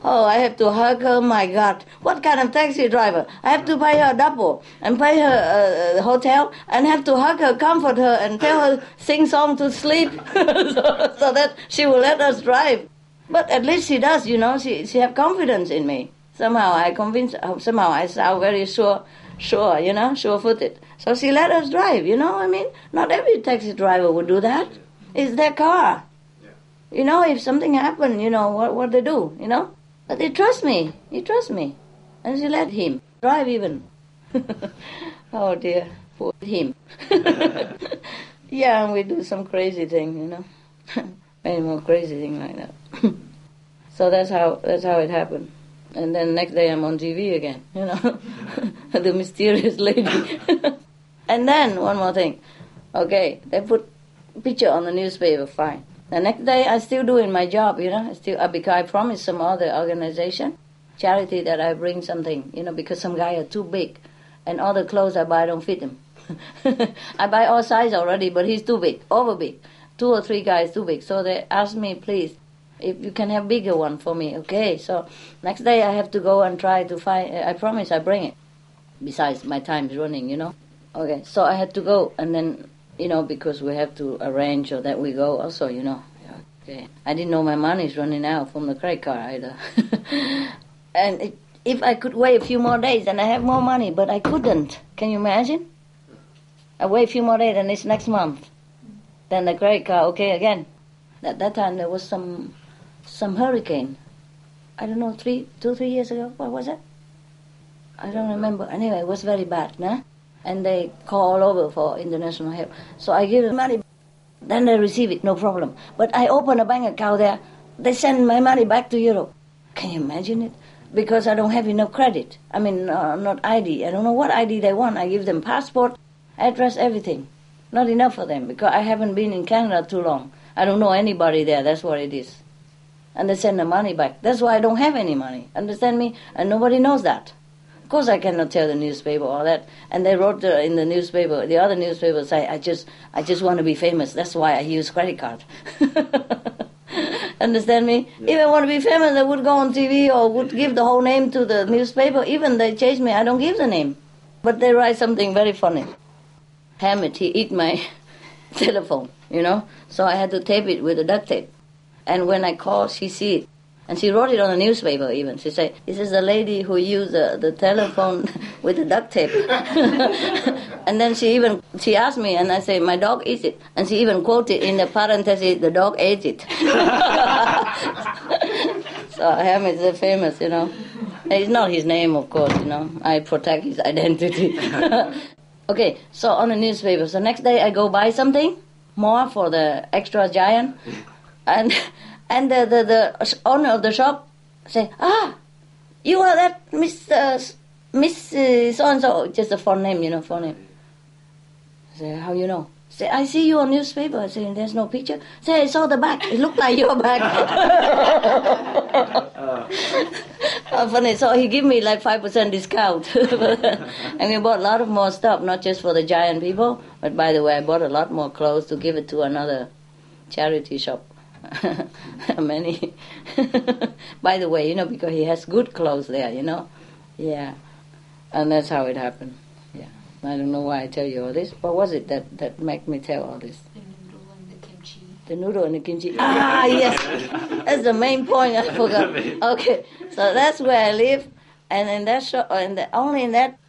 oh, I have to hug her. My God, what kind of taxi driver? I have to pay her a double and pay her uh, hotel and have to hug her, comfort her, and tell her sing song to sleep so, so that she will let us drive. But at least she does, you know. She she have confidence in me. Somehow I convince. Uh, somehow I sound very sure, sure, you know, sure-footed. So she let us drive. You know, I mean, not every taxi driver would do that. It's their car. You know, if something happened, you know what what they do. You know, but they trust me. He trusts me, and she let him drive even. oh dear, poor him. yeah, and we do some crazy thing, you know, many more crazy thing like that. so that's how that's how it happened. And then next day I'm on TV again, you know, the mysterious lady. and then one more thing, okay, they put picture on the newspaper, fine. The next day I still doing my job, you know, I still uh, because I promised some other organization, charity that I bring something, you know, because some guy are too big, and all the clothes I buy don't fit him. I buy all size already, but he's too big, over big. Two or three guys too big. So they asked me, please, if you can have bigger one for me, okay? So next day I have to go and try to find. I promise I bring it. Besides, my time is running, you know. Okay, so I had to go, and then you know because we have to arrange so that we go also, you know. Okay. I didn't know my money's running out from the credit card either. and it, if I could wait a few more days, then I have more money, but I couldn't. Can you imagine? I wait a few more days, and it's next month. Then the card, okay, again. At that time, there was some some hurricane. I don't know, three, two, three years ago. What was it? I don't remember. Anyway, it was very bad, nah? And they call all over for international help. So I give them money. Then they receive it, no problem. But I open a bank account there. They send my money back to Europe. Can you imagine it? Because I don't have enough credit. I mean, uh, not ID. I don't know what ID they want. I give them passport, address, everything. Not enough for them because I haven't been in Canada too long. I don't know anybody there. That's what it is. And they send the money back. That's why I don't have any money. Understand me? And nobody knows that. Of course, I cannot tell the newspaper all that. And they wrote uh, in the newspaper, the other newspaper say, I just, I just want to be famous. That's why I use credit card. Understand me? Yeah. If I want to be famous, I would go on TV or would give the whole name to the newspaper. Even they change me, I don't give the name. But they write something very funny. Hammett, he eat my telephone, you know. So I had to tape it with a duct tape. And when I called, she see it. And she wrote it on the newspaper even. She said, this is the lady who used the, the telephone with the duct tape. and then she even, she asked me, and I said, my dog eats it. And she even quoted in the parenthesis, the dog ate it. so Hammett is famous, you know. It's not his name, of course, you know. I protect his identity. Okay, so on the newspaper. So next day I go buy something more for the extra giant. And and the, the, the owner of the shop say, ah, you are that Miss, uh, Miss uh, so-and-so, just a phone name, you know, phone name. I say, how you know? Say, I see you on newspaper. I say, there's no picture. Say, I saw the back. It looked like your back. uh, funny. So he gave me like 5% discount. and we bought a lot of more stuff, not just for the giant people, but by the way, I bought a lot more clothes to give it to another charity shop. many. By the way, you know, because he has good clothes there, you know. Yeah. And that's how it happened. Yeah. I don't know why I tell you all this. What was it that, that made me tell all this? The noodle and the kimchi. The noodle and the kimchi. Ah, yes. That's the main point I forgot. Okay. So that's where I live. And in that shop, and only in that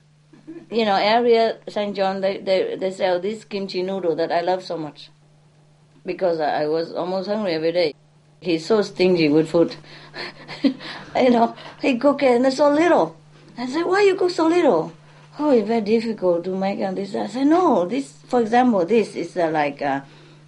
you know, area, St. John, they, they, they sell this kimchi noodle that I love so much because I was almost hungry every day. He's so stingy with food. you know, he cook it and it's so little. I said, why you cook so little? Oh, it's very difficult to make and this. I said, no, this, for example, this is uh, like uh,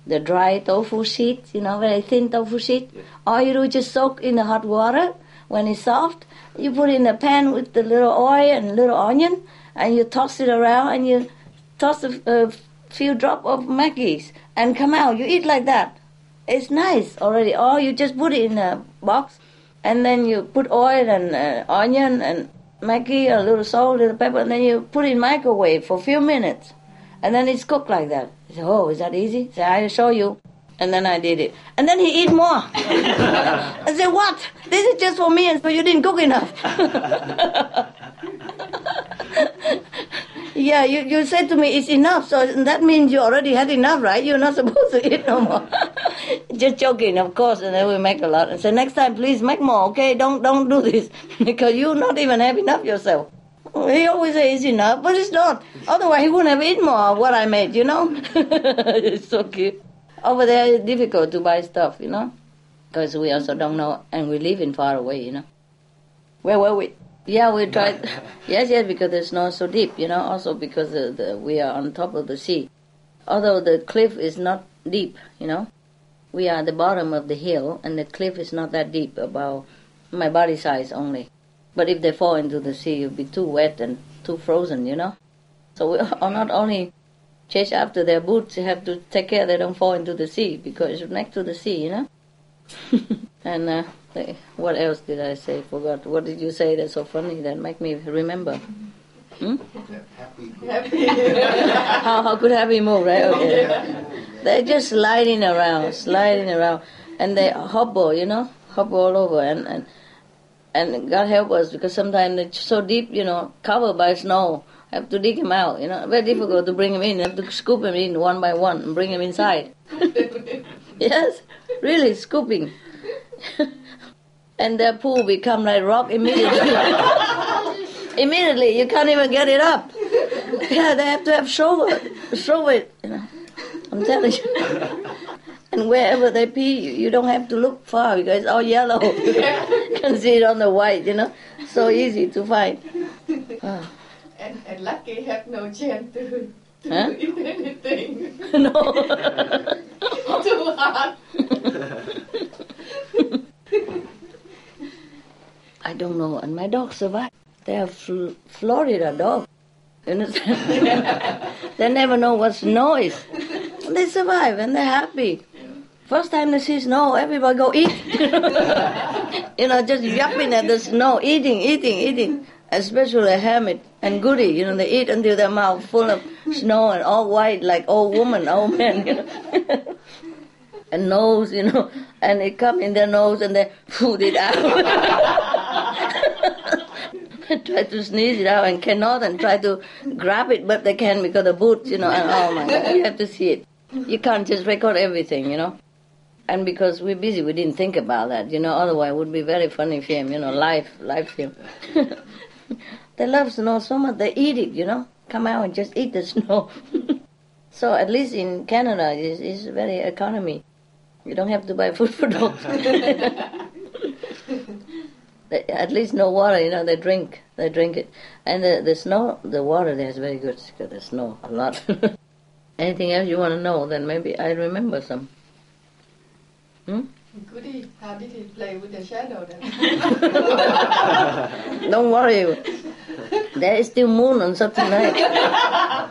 the dry tofu sheet, you know, very thin tofu sheet. Yeah. All you do just soak in the hot water. When it's soft, you put it in a pan with the little oil and little onion, and you toss it around, and you toss a, a few drop of Maggi's and come out. You eat like that. It's nice already. Or you just put it in a box and then you put oil and uh, onion and Maggi, a little salt, a little pepper, and then you put it in microwave for a few minutes. And then it's cooked like that. He said, oh, is that easy? I said, I'll show you. And then I did it. And then he eat more. I said, what? This is just for me and so you didn't cook enough. Yeah, you, you said to me it's enough, so that means you already had enough, right? You're not supposed to eat no more. Just joking, of course, and then we make a lot. And say next time, please make more, okay? Don't don't do this because you not even have enough yourself. He always says it's enough, but it's not. Otherwise, he wouldn't have eaten more of what I made, you know? it's so cute. Over there, it's difficult to buy stuff, you know? Because we also don't know, and we live in far away, you know? Where were we? Yeah, we tried. yes, yes, because the snow is so deep, you know. Also because the, the, we are on top of the sea. Although the cliff is not deep, you know, we are at the bottom of the hill, and the cliff is not that deep, about my body size only. But if they fall into the sea, it'll be too wet and too frozen, you know. So we are not only chase after their boots, you have to take care they don't fall into the sea because it's next to the sea, you know. and uh, what else did I say? Forgot. What did you say that's so funny that make me remember? Hmm? Happy. how, how could happy move, right? Okay. They're just sliding around, sliding around, and they hobble, you know, hobble all over, and and and God help us because sometimes they're so deep, you know, covered by snow. I have to dig him out, you know. Very difficult to bring him in. I have to scoop him in one by one and bring him inside. yes, really scooping. and their poo become like rock immediately. immediately, you can't even get it up. Yeah, they have to have shovel, shovel it. You know, I'm telling you. And wherever they pee, you, you don't have to look far because it's all yellow. you can see it on the white, you know. So easy to find. Oh. And, and Lucky have no chance to, to Huh? eat anything. no. Too hard. I don't know. And my dog survived. They are fl- Florida dog. You they never know what's noise. They survive and they're happy. First time they see snow, everybody go eat. you know, just yapping at the snow, eating, eating, eating. Especially Hamid and Goody, you know, they eat until their mouth full of snow and all white like old woman, old man, you know. and nose, you know, and it come in their nose and they food it out. They try to sneeze it out and cannot and try to grab it, but they can because the boots, you know, and oh my God, you have to see it. You can't just record everything, you know. And because we're busy, we didn't think about that, you know, otherwise it would be very funny film, you know, live, live film. they love snow so much, they eat it, you know, come out and just eat the snow. so at least in Canada, it's, it's very economy. You don't have to buy food for dogs. They- At least no water, you know, they drink, they drink it. And the, the snow, the water there is very good, because the snow, a lot. Anything else you want to know, then maybe I remember some. Hmm? Goody, how did he play with the shadow then? Don't worry, there is still moon on Saturday night.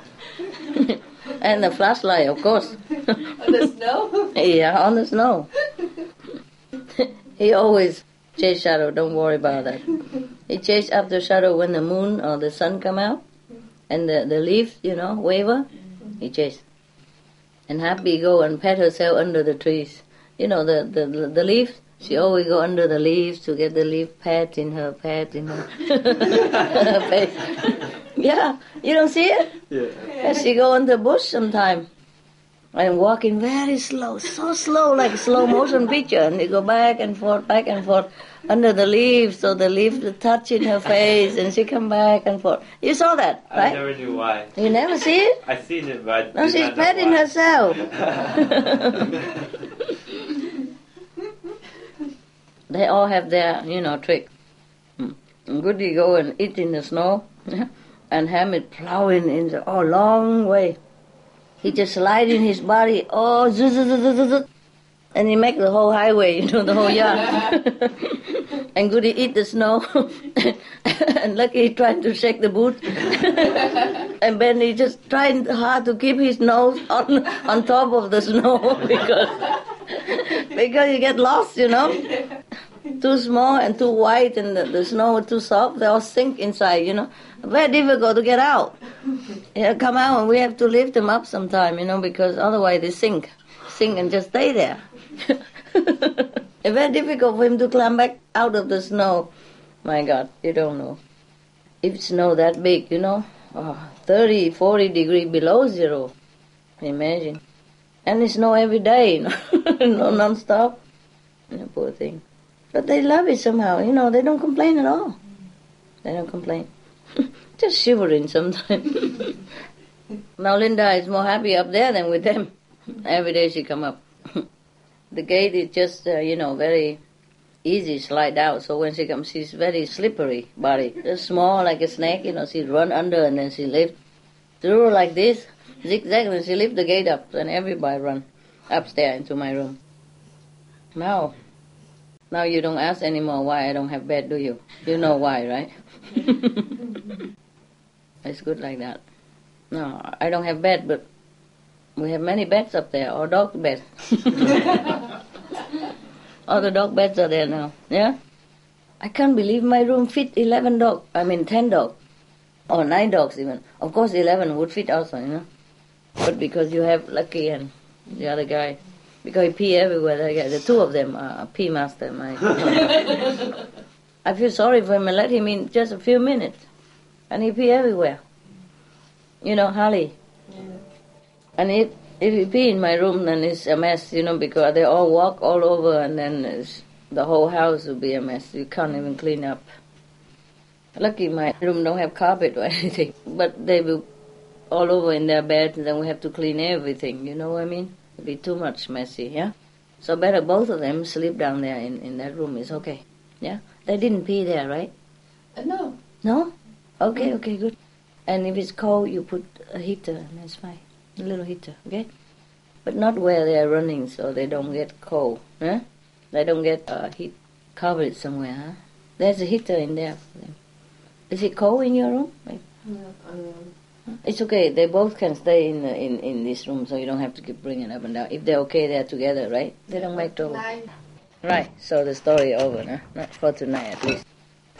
And the flashlight, of course. On the snow? yeah, on the snow. he always chase shadow, don't worry about that. He chase after shadow when the moon or the sun come out and the, the leaf, you know, waver, he chase. And Happy go and pat herself under the trees. You know, the, the, the leaves, she always go under the leaves to get the leaf pat in her, pat in her, her face. yeah, you don't see it? Yeah. And she go in the bush sometime and walking very slow, so slow, like slow motion picture. And they go back and forth, back and forth under the leaves, so the leaves touch in her face, and she come back and forth. You saw that, right? I never knew why. You never see it? I seen it, but I No, she's petting herself. they all have their, you know, trick. Hmm. Goody go and eat in the snow, and Hamid plowing in the oh long way. He just slide in his body, oh, zzz, zzz, zzz, and he make the whole highway, you know, the whole yard. and Goody eat the snow, and Lucky trying to shake the boot, and then he just trying hard to keep his nose on on top of the snow because because you get lost, you know. Too small and too white, and the, the snow too soft. They all sink inside, you know. Very difficult to get out. Yeah, come out, and we have to lift them up sometime, you know, because otherwise they sink, sink and just stay there. it's very difficult for him to climb back out of the snow. My God, you don't know. If it's snow that big, you know, oh, 30, 40 degree below zero. Imagine. And it snow every day, you know, no non-stop. Poor thing. But they love it somehow, you know, they don't complain at all. They don't complain. Just shivering sometimes. now Linda is more happy up there than with them. Every day she come up. the gate is just, uh, you know, very easy slide out. So when she comes, she's very slippery body. Just small like a snake, you know, she run under and then she lift through like this, zigzag, and she lift the gate up. And everybody run upstairs into my room. Now, now you don't ask anymore why I don't have bed, do you? You know why, right? it's good like that. No, I don't have bed, but we have many beds up there, or dog beds. All the dog beds are there now. Yeah? I can't believe my room fit 11 dog. I mean 10 dog. Or 9 dogs even. Of course 11 would fit also, you know. But because you have Lucky and the other guy, because he pee everywhere, the, two of them are pee master. My I feel sorry for him and let him in just a few minutes. And he pee everywhere. You know, Harley. Yeah. And if If you pee in my room, then it's a mess, you know, because they all walk all over, and then it's, the whole house will be a mess. You can't even clean up. Lucky my room don't have carpet or anything, but they will all over in their bed, and then we have to clean everything. You know what I mean? It'd be too much messy, yeah. So better both of them sleep down there in in that room. It's okay, yeah. They didn't pee there, right? Uh, no, No? Okay, okay, good. And if it's cold, you put a heater, and that's fine. A little heater, okay? But not where they are running, so they don't get cold, huh? They don't get uh, heat covered somewhere, huh? There's a heater in there for them. Is it cold in your room? Like, uh, It's okay. They both can stay in in in this room, so you don't have to keep bringing up and down. If they're okay, they're together, right? They don't make trouble. nine. Right, so the story over, no? Not for tonight at least.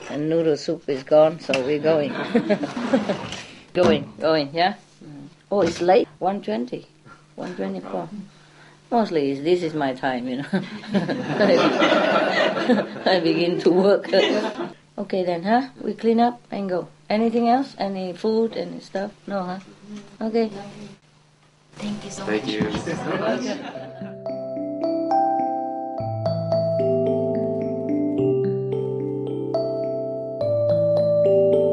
And noodle soup is gone, so we're going. going, going, yeah? Mm. Oh, it's late. 120. 124. Mostly is- this is my time, you know. I begin to work. okay then, huh? We clean up and go. Anything else? Any food, any stuff? No, huh? Okay. Thank you so Thank much. you.